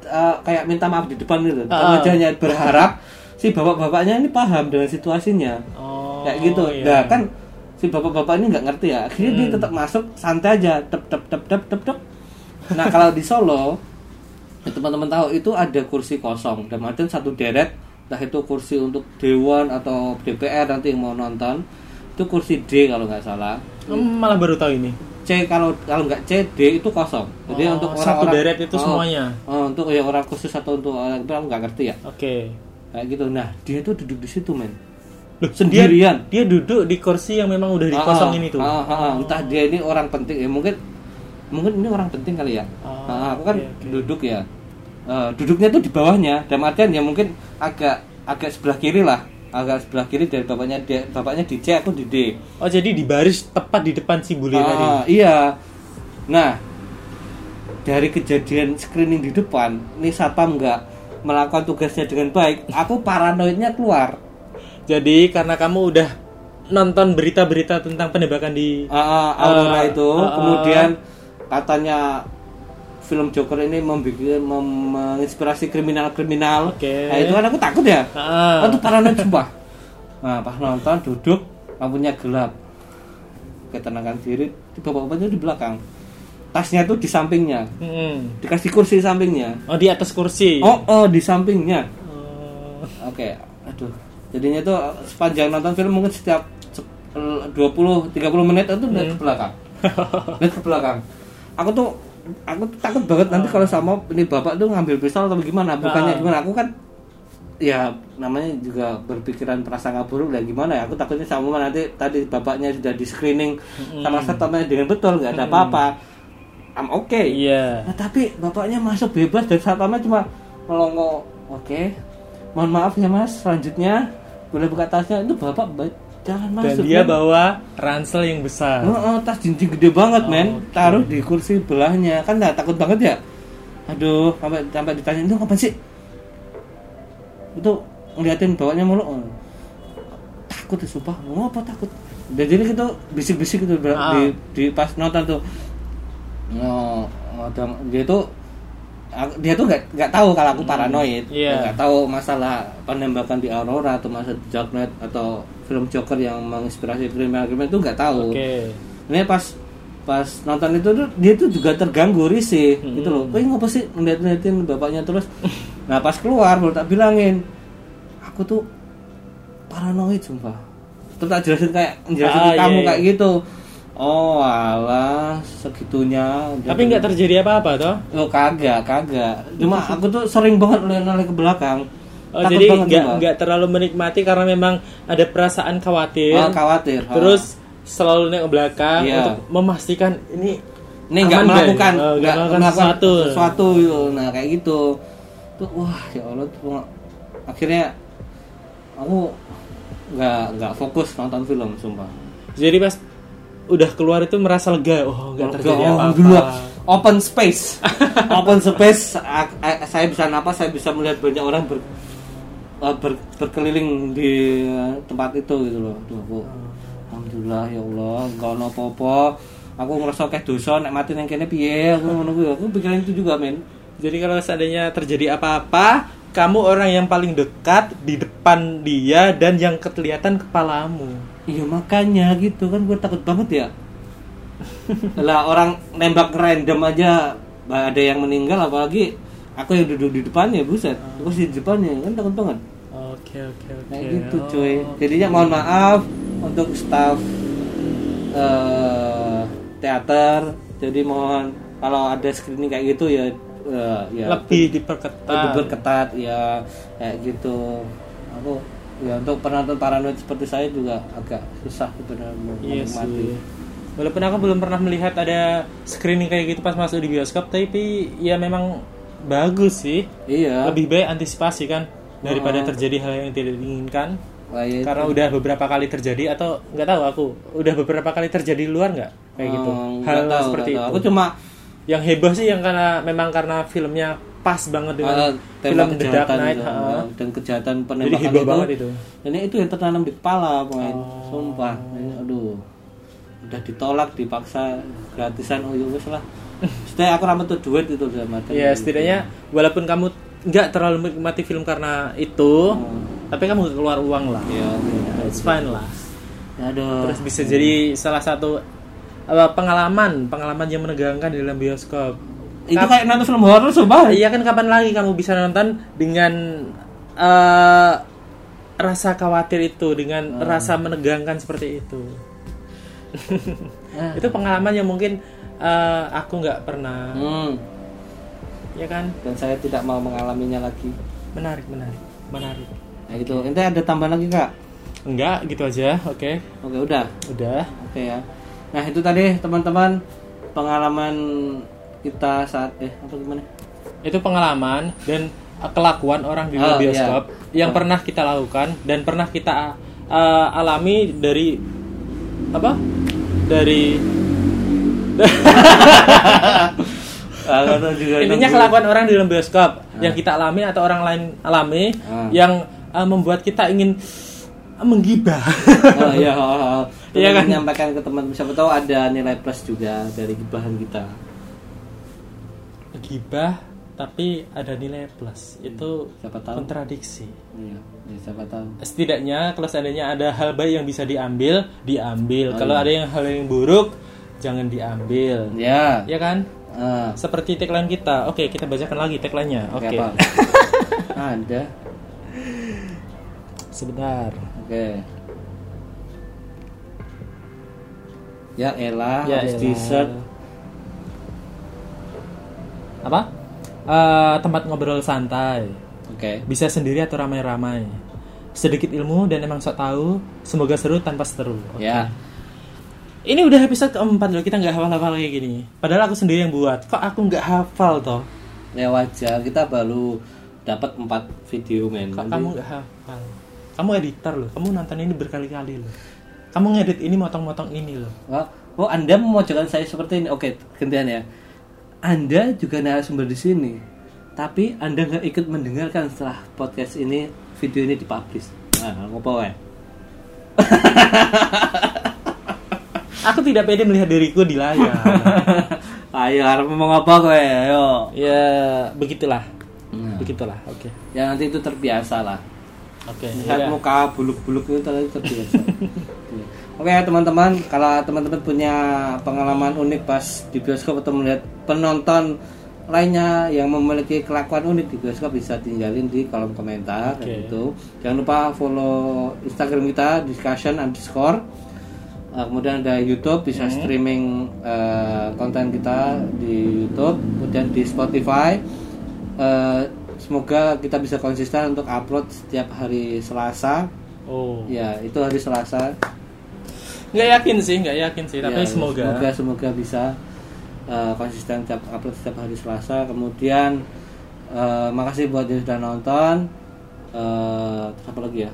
eh, kayak minta maaf di depan gitu Ah. wajahnya berharap si bapak-bapaknya ini paham dengan situasinya Oh. kayak gitu iya. nah kan si bapak-bapak ini nggak ngerti ya akhirnya dia Hmm. tetap masuk santai aja tep tep tep tep tep tep nah kalau di Solo ya teman-teman tahu itu ada kursi kosong dan ada satu deret entah itu kursi untuk dewan atau DPR nanti yang mau nonton itu kursi D kalau nggak salah malah baru tahu ini. C kalau kalau nggak C D itu kosong jadi Oh, untuk satu orang-orang deret itu semuanya? oh, untuk yang orang khusus atau untuk orang itu aku nggak ngerti ya Oke. kayak gitu nah dia tuh duduk di situ men Loh, sendirian Dia duduk di kursi yang memang udah dikosongin Ah, itu. ah, ah, ah. entah dia ini orang penting ya mungkin mungkin ini orang penting kali ya. Oh, Ah, aku kan oke, oke. duduk ya. Eh, duduknya tuh di bawahnya. Dan artian ya mungkin agak agak sebelah kiri lah. Agak sebelah kiri dari bapaknya D bapaknya di C aku di D. Oh jadi di baris tepat di depan si bule tadi. Ah, iya. Nah dari kejadian screening di depan ini satpam nggak melakukan tugasnya dengan baik aku paranoidnya keluar. Jadi karena kamu udah nonton berita-berita tentang penembakan di ah, Aurora itu ah, ah. kemudian katanya film Joker ini membuat mem- menginspirasi kriminal-kriminal. Oke. Nah, itu kan aku takut ya. Ah. Aku paranoid sumpah. Nah, pas nonton duduk lampunya gelap. Ketenangan diri, di bapak-bapak itu di belakang. Tasnya tuh di sampingnya. Hmm. Dikasih kursi sampingnya. Oh di atas kursi. Oh, oh di sampingnya. Oh. Oke, aduh. Jadinya tuh sepanjang nonton film mungkin setiap sep- 20 30 menit itu lihat ke belakang. lihat ke belakang. Aku tuh aku tuh takut banget nanti kalau sama ini bapak tuh ngambil pistol atau gimana? Bukannya Ah. gimana? Aku kan ya namanya juga berpikiran prasangka buruk dan gimana ya aku takutnya sama nanti tadi bapaknya sudah di screening sama satpamnya dengan betul nggak ada apa-apa I'm oke Iya. Nah, tapi bapaknya masuk bebas dan satpamnya cuma melongo. Oke. Mohon maaf ya Mas, selanjutnya boleh buka tasnya. Itu bapak jangan Dan masuk. dia men. bawa ransel yang besar. Oh, oh, tas jinjing gede banget, Oh, men. oke. Taruh di kursi belahnya. Kan nggak takut banget ya? Aduh, sampai sampai ditanya itu apa sih? Itu ngeliatin bawahnya mulu. Oh. Takut ya, sumpah. Mau apa takut? Dan jadi kita bisik-bisik gitu di, Ah. di, di pas nonton tuh. No, ada dia tuh dia tuh nggak nggak tahu kalau aku paranoid, Iya. nggak tahu masalah penembakan di Aurora atau masalah Dark Knight atau film Joker yang menginspirasi kriminal-kriminal itu nggak tahu Oke. ini pas pas nonton itu tuh dia tuh juga terganggu risih Hmm. gitu loh. Kok ngapa sih ngeliat-ngeliatin bapaknya terus? nah pas keluar baru tak bilangin, aku tuh paranoid sumpah. Terus tak jelasin kayak jelasin Ah, kamu iya, iya. kayak gitu. Oh alah segitunya. Tapi nggak terjadi apa-apa toh? Oh kagak kagak. Cuma aku tuh sering banget lihat ke belakang. Oh, Takut jadi nggak nggak terlalu menikmati karena memang ada perasaan khawatir. Oh, khawatir. ha. Terus selalu naik ke belakang Iya. untuk memastikan ini ini nggak melakukan nggak? Oh, nggak melakukan melakukan sesuatu. sesuatu nah kayak gitu tuh wah ya allah tuh akhirnya aku nggak nggak fokus nonton film sumpah Jadi pas udah keluar itu merasa lega. Oh, nggak terjadi apa-apa. alhamdulillah. open space. Open space. Saya bisa napas saya bisa melihat banyak orang ber, uh, ber- berkeliling di uh, tempat itu gitu loh. Tuh aku alhamdulillah ya allah nggak ono apa-apa. Aku ngerasa kayak dosa nek mati nang kene piye? Aku ngono kuwi. Aku pikiran itu juga men. Jadi kalau seandainya terjadi apa-apa, kamu orang yang paling dekat di depan dia dan yang kelihatan kepalamu. Iya makanya gitu kan gue takut banget ya. lah orang nembak random aja ada yang meninggal apalagi aku yang duduk di depannya buset. Aku di depannya kan takut banget. Oke oke oke. Kayak gitu Oh. cuy. Jadinya mohon maaf untuk staff eh, teater. Jadi mohon kalau ada screening kayak gitu ya eh, ya Lebih diperketat. lebih berketat ya kayak gitu. Aku ya untuk penonton paranoid seperti saya juga agak susah sebenarnya Iya menikmati. sih. Walaupun aku belum pernah melihat ada screening kayak gitu pas masuk di bioskop, tapi ya memang bagus sih. Iya. Lebih baik antisipasi kan daripada terjadi hal yang tidak diinginkan. Wah, iya, Karena udah beberapa kali terjadi atau nggak tahu aku udah beberapa kali terjadi di luar nggak kayak gitu. Hal nggak tahu, seperti itu. tahu. Aku cuma Yang heboh sih yang karena memang karena filmnya pas banget dengan tema film The Dark Knight. itu, ha. dan kejahatan Jadi penembakan heboh itu. banget itu. Ini itu yang tertanam di kepala, pemain. Oh. Sumpah. Ini, aduh. Udah ditolak, dipaksa gratisan oh ya lah. Setidaknya aku ramet tuh duit itu mati. Ya setidaknya walaupun kamu nggak terlalu menikmati film karena itu, Hmm. tapi kamu keluar uang lah. Ya, It's fine lah. ya, aduh. Terus bisa jadi salah satu apa, pengalaman pengalaman yang menegangkan di dalam bioskop. itu kayak nonton film horor sumpah. Iya kan kapan lagi kamu bisa nonton dengan eh, rasa khawatir itu, dengan rasa menegangkan seperti itu. Ah. itu pengalaman yang mungkin eh, aku nggak pernah, Hmm. ya kan? Dan saya tidak mau mengalaminya lagi. Menarik, menarik, menarik. Nah gitu. Ente ada tambahan lagi kak? Enggak, gitu aja. Oke, Oke udah. udah. Oke ya. Nah itu tadi teman-teman pengalaman kita saat eh apa gimana? Itu pengalaman dan kelakuan orang di Oh, bioskop yang Oh. pernah kita lakukan dan pernah kita uh, alami dari apa? Dari Ah, juga intinya nunggu. kelakuan orang di dalam bioskop yang kita alami atau orang lain alami Ah. yang uh, membuat kita ingin menggibah. Oh iya, oh, oh. Iya Iya kan? Menyampaikan ke teman siapa tahu ada nilai plus juga dari gibahan kita. Gibah tapi ada nilai plus. Itu Siapa tahu. kontradiksi. Iya, ya, siapa tahu. setidaknya kalau seandainya ada hal baik yang bisa diambil diambil Oh, kalau iya. ada yang hal yang buruk jangan diambil Ya. ya kan Ah, seperti tagline kita oke kita bacakan lagi tagline-nya oke oke apa? ada. sebentar Oke. Ya elah, Ya habis dessert. apa Eh, tempat ngobrol santai Oke. bisa sendiri atau ramai-ramai sedikit ilmu dan emang sok tahu semoga seru tanpa seteru Oke. Ya. ini udah episode keempat loh kita nggak hafal-hafal kayak gini padahal aku sendiri yang buat kok aku nggak hafal toh Ya wajar, kita baru dapat 4 video men. Kok kamu nggak hafal? Kamu editor loh. Kamu nonton ini berkali-kali loh. Kamu ngedit ini motong-motong ini loh. Oh, oh, Anda memojokkan saya seperti ini. Oke, gantian ya. Anda juga narasumber di sini. Tapi Anda nggak ikut mendengarkan setelah podcast ini, video ini dipublish. Nah, apa wae? Aku tidak pede melihat diriku di layar. Ayo, harap ngomong apa kowe? Ayo. ya, begitulah. Nah, Begitulah. Oke. ya nanti itu terbiasa lah. Oke. Lihat ya. muka buluk-buluk itu tadi terbiasa. Iya. Oke teman-teman, kalau teman-teman punya pengalaman unik pas di bioskop atau melihat penonton lainnya yang memiliki kelakuan unik di bioskop bisa tinggalin di kolom komentar Oke. kayak gitu. Jangan lupa follow Instagram kita discussion underscore. Uh, kemudian ada YouTube bisa streaming uh, konten kita di YouTube, kemudian di Spotify. Uh, semoga kita bisa konsisten untuk upload setiap hari Selasa. Oh. Ya, itu hari Selasa. Nggak yakin sih, nggak yakin sih. Tapi Ya, semoga. semoga semoga bisa uh, konsisten tiap upload setiap hari Selasa. Kemudian uh, makasih buat yang sudah nonton. Uh, apa lagi ya?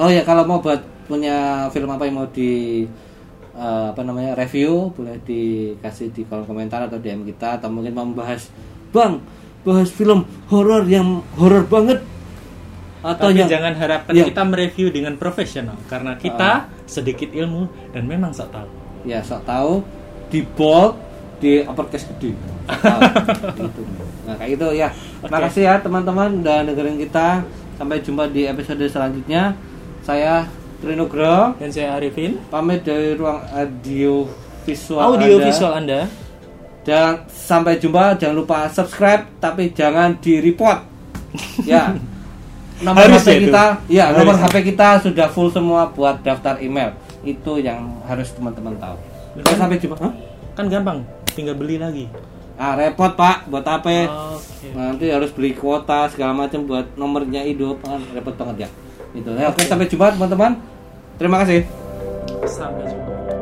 Oh ya kalau mau buat punya film apa yang mau di uh, apa namanya review boleh dikasih di kolom komentar atau DM kita atau mungkin mau membahas bang bahas film horor yang horor banget atau Tapi yang jangan harapkan Ya. kita mereview dengan profesional karena kita sedikit ilmu dan memang sok tahu. ya sok tahu di bold di uppercase gede. Gitu. nah kayak gitu ya makasih ya teman-teman udah dengerin kita sampai jumpa di episode selanjutnya saya Trinugro Dan saya Arifin, pamit dari ruang audio visual audio Anda. visual Anda. Dan sampai jumpa jangan lupa subscribe tapi jangan di report. Ya. Nomor Harus HP ya itu? kita ya Harus nomor ya? HP kita sudah full semua buat daftar email. Itu yang harus teman-teman tahu. Oke, sampai jumpa. Hah? Kan gampang, tinggal beli lagi. ah repot pak buat apa Oke. nanti harus beli kuota segala macam buat nomornya hidup Ah, repot banget ya. Itu. Ya, oke. sampai jumpa teman-teman. Terima kasih. Sampai jumpa.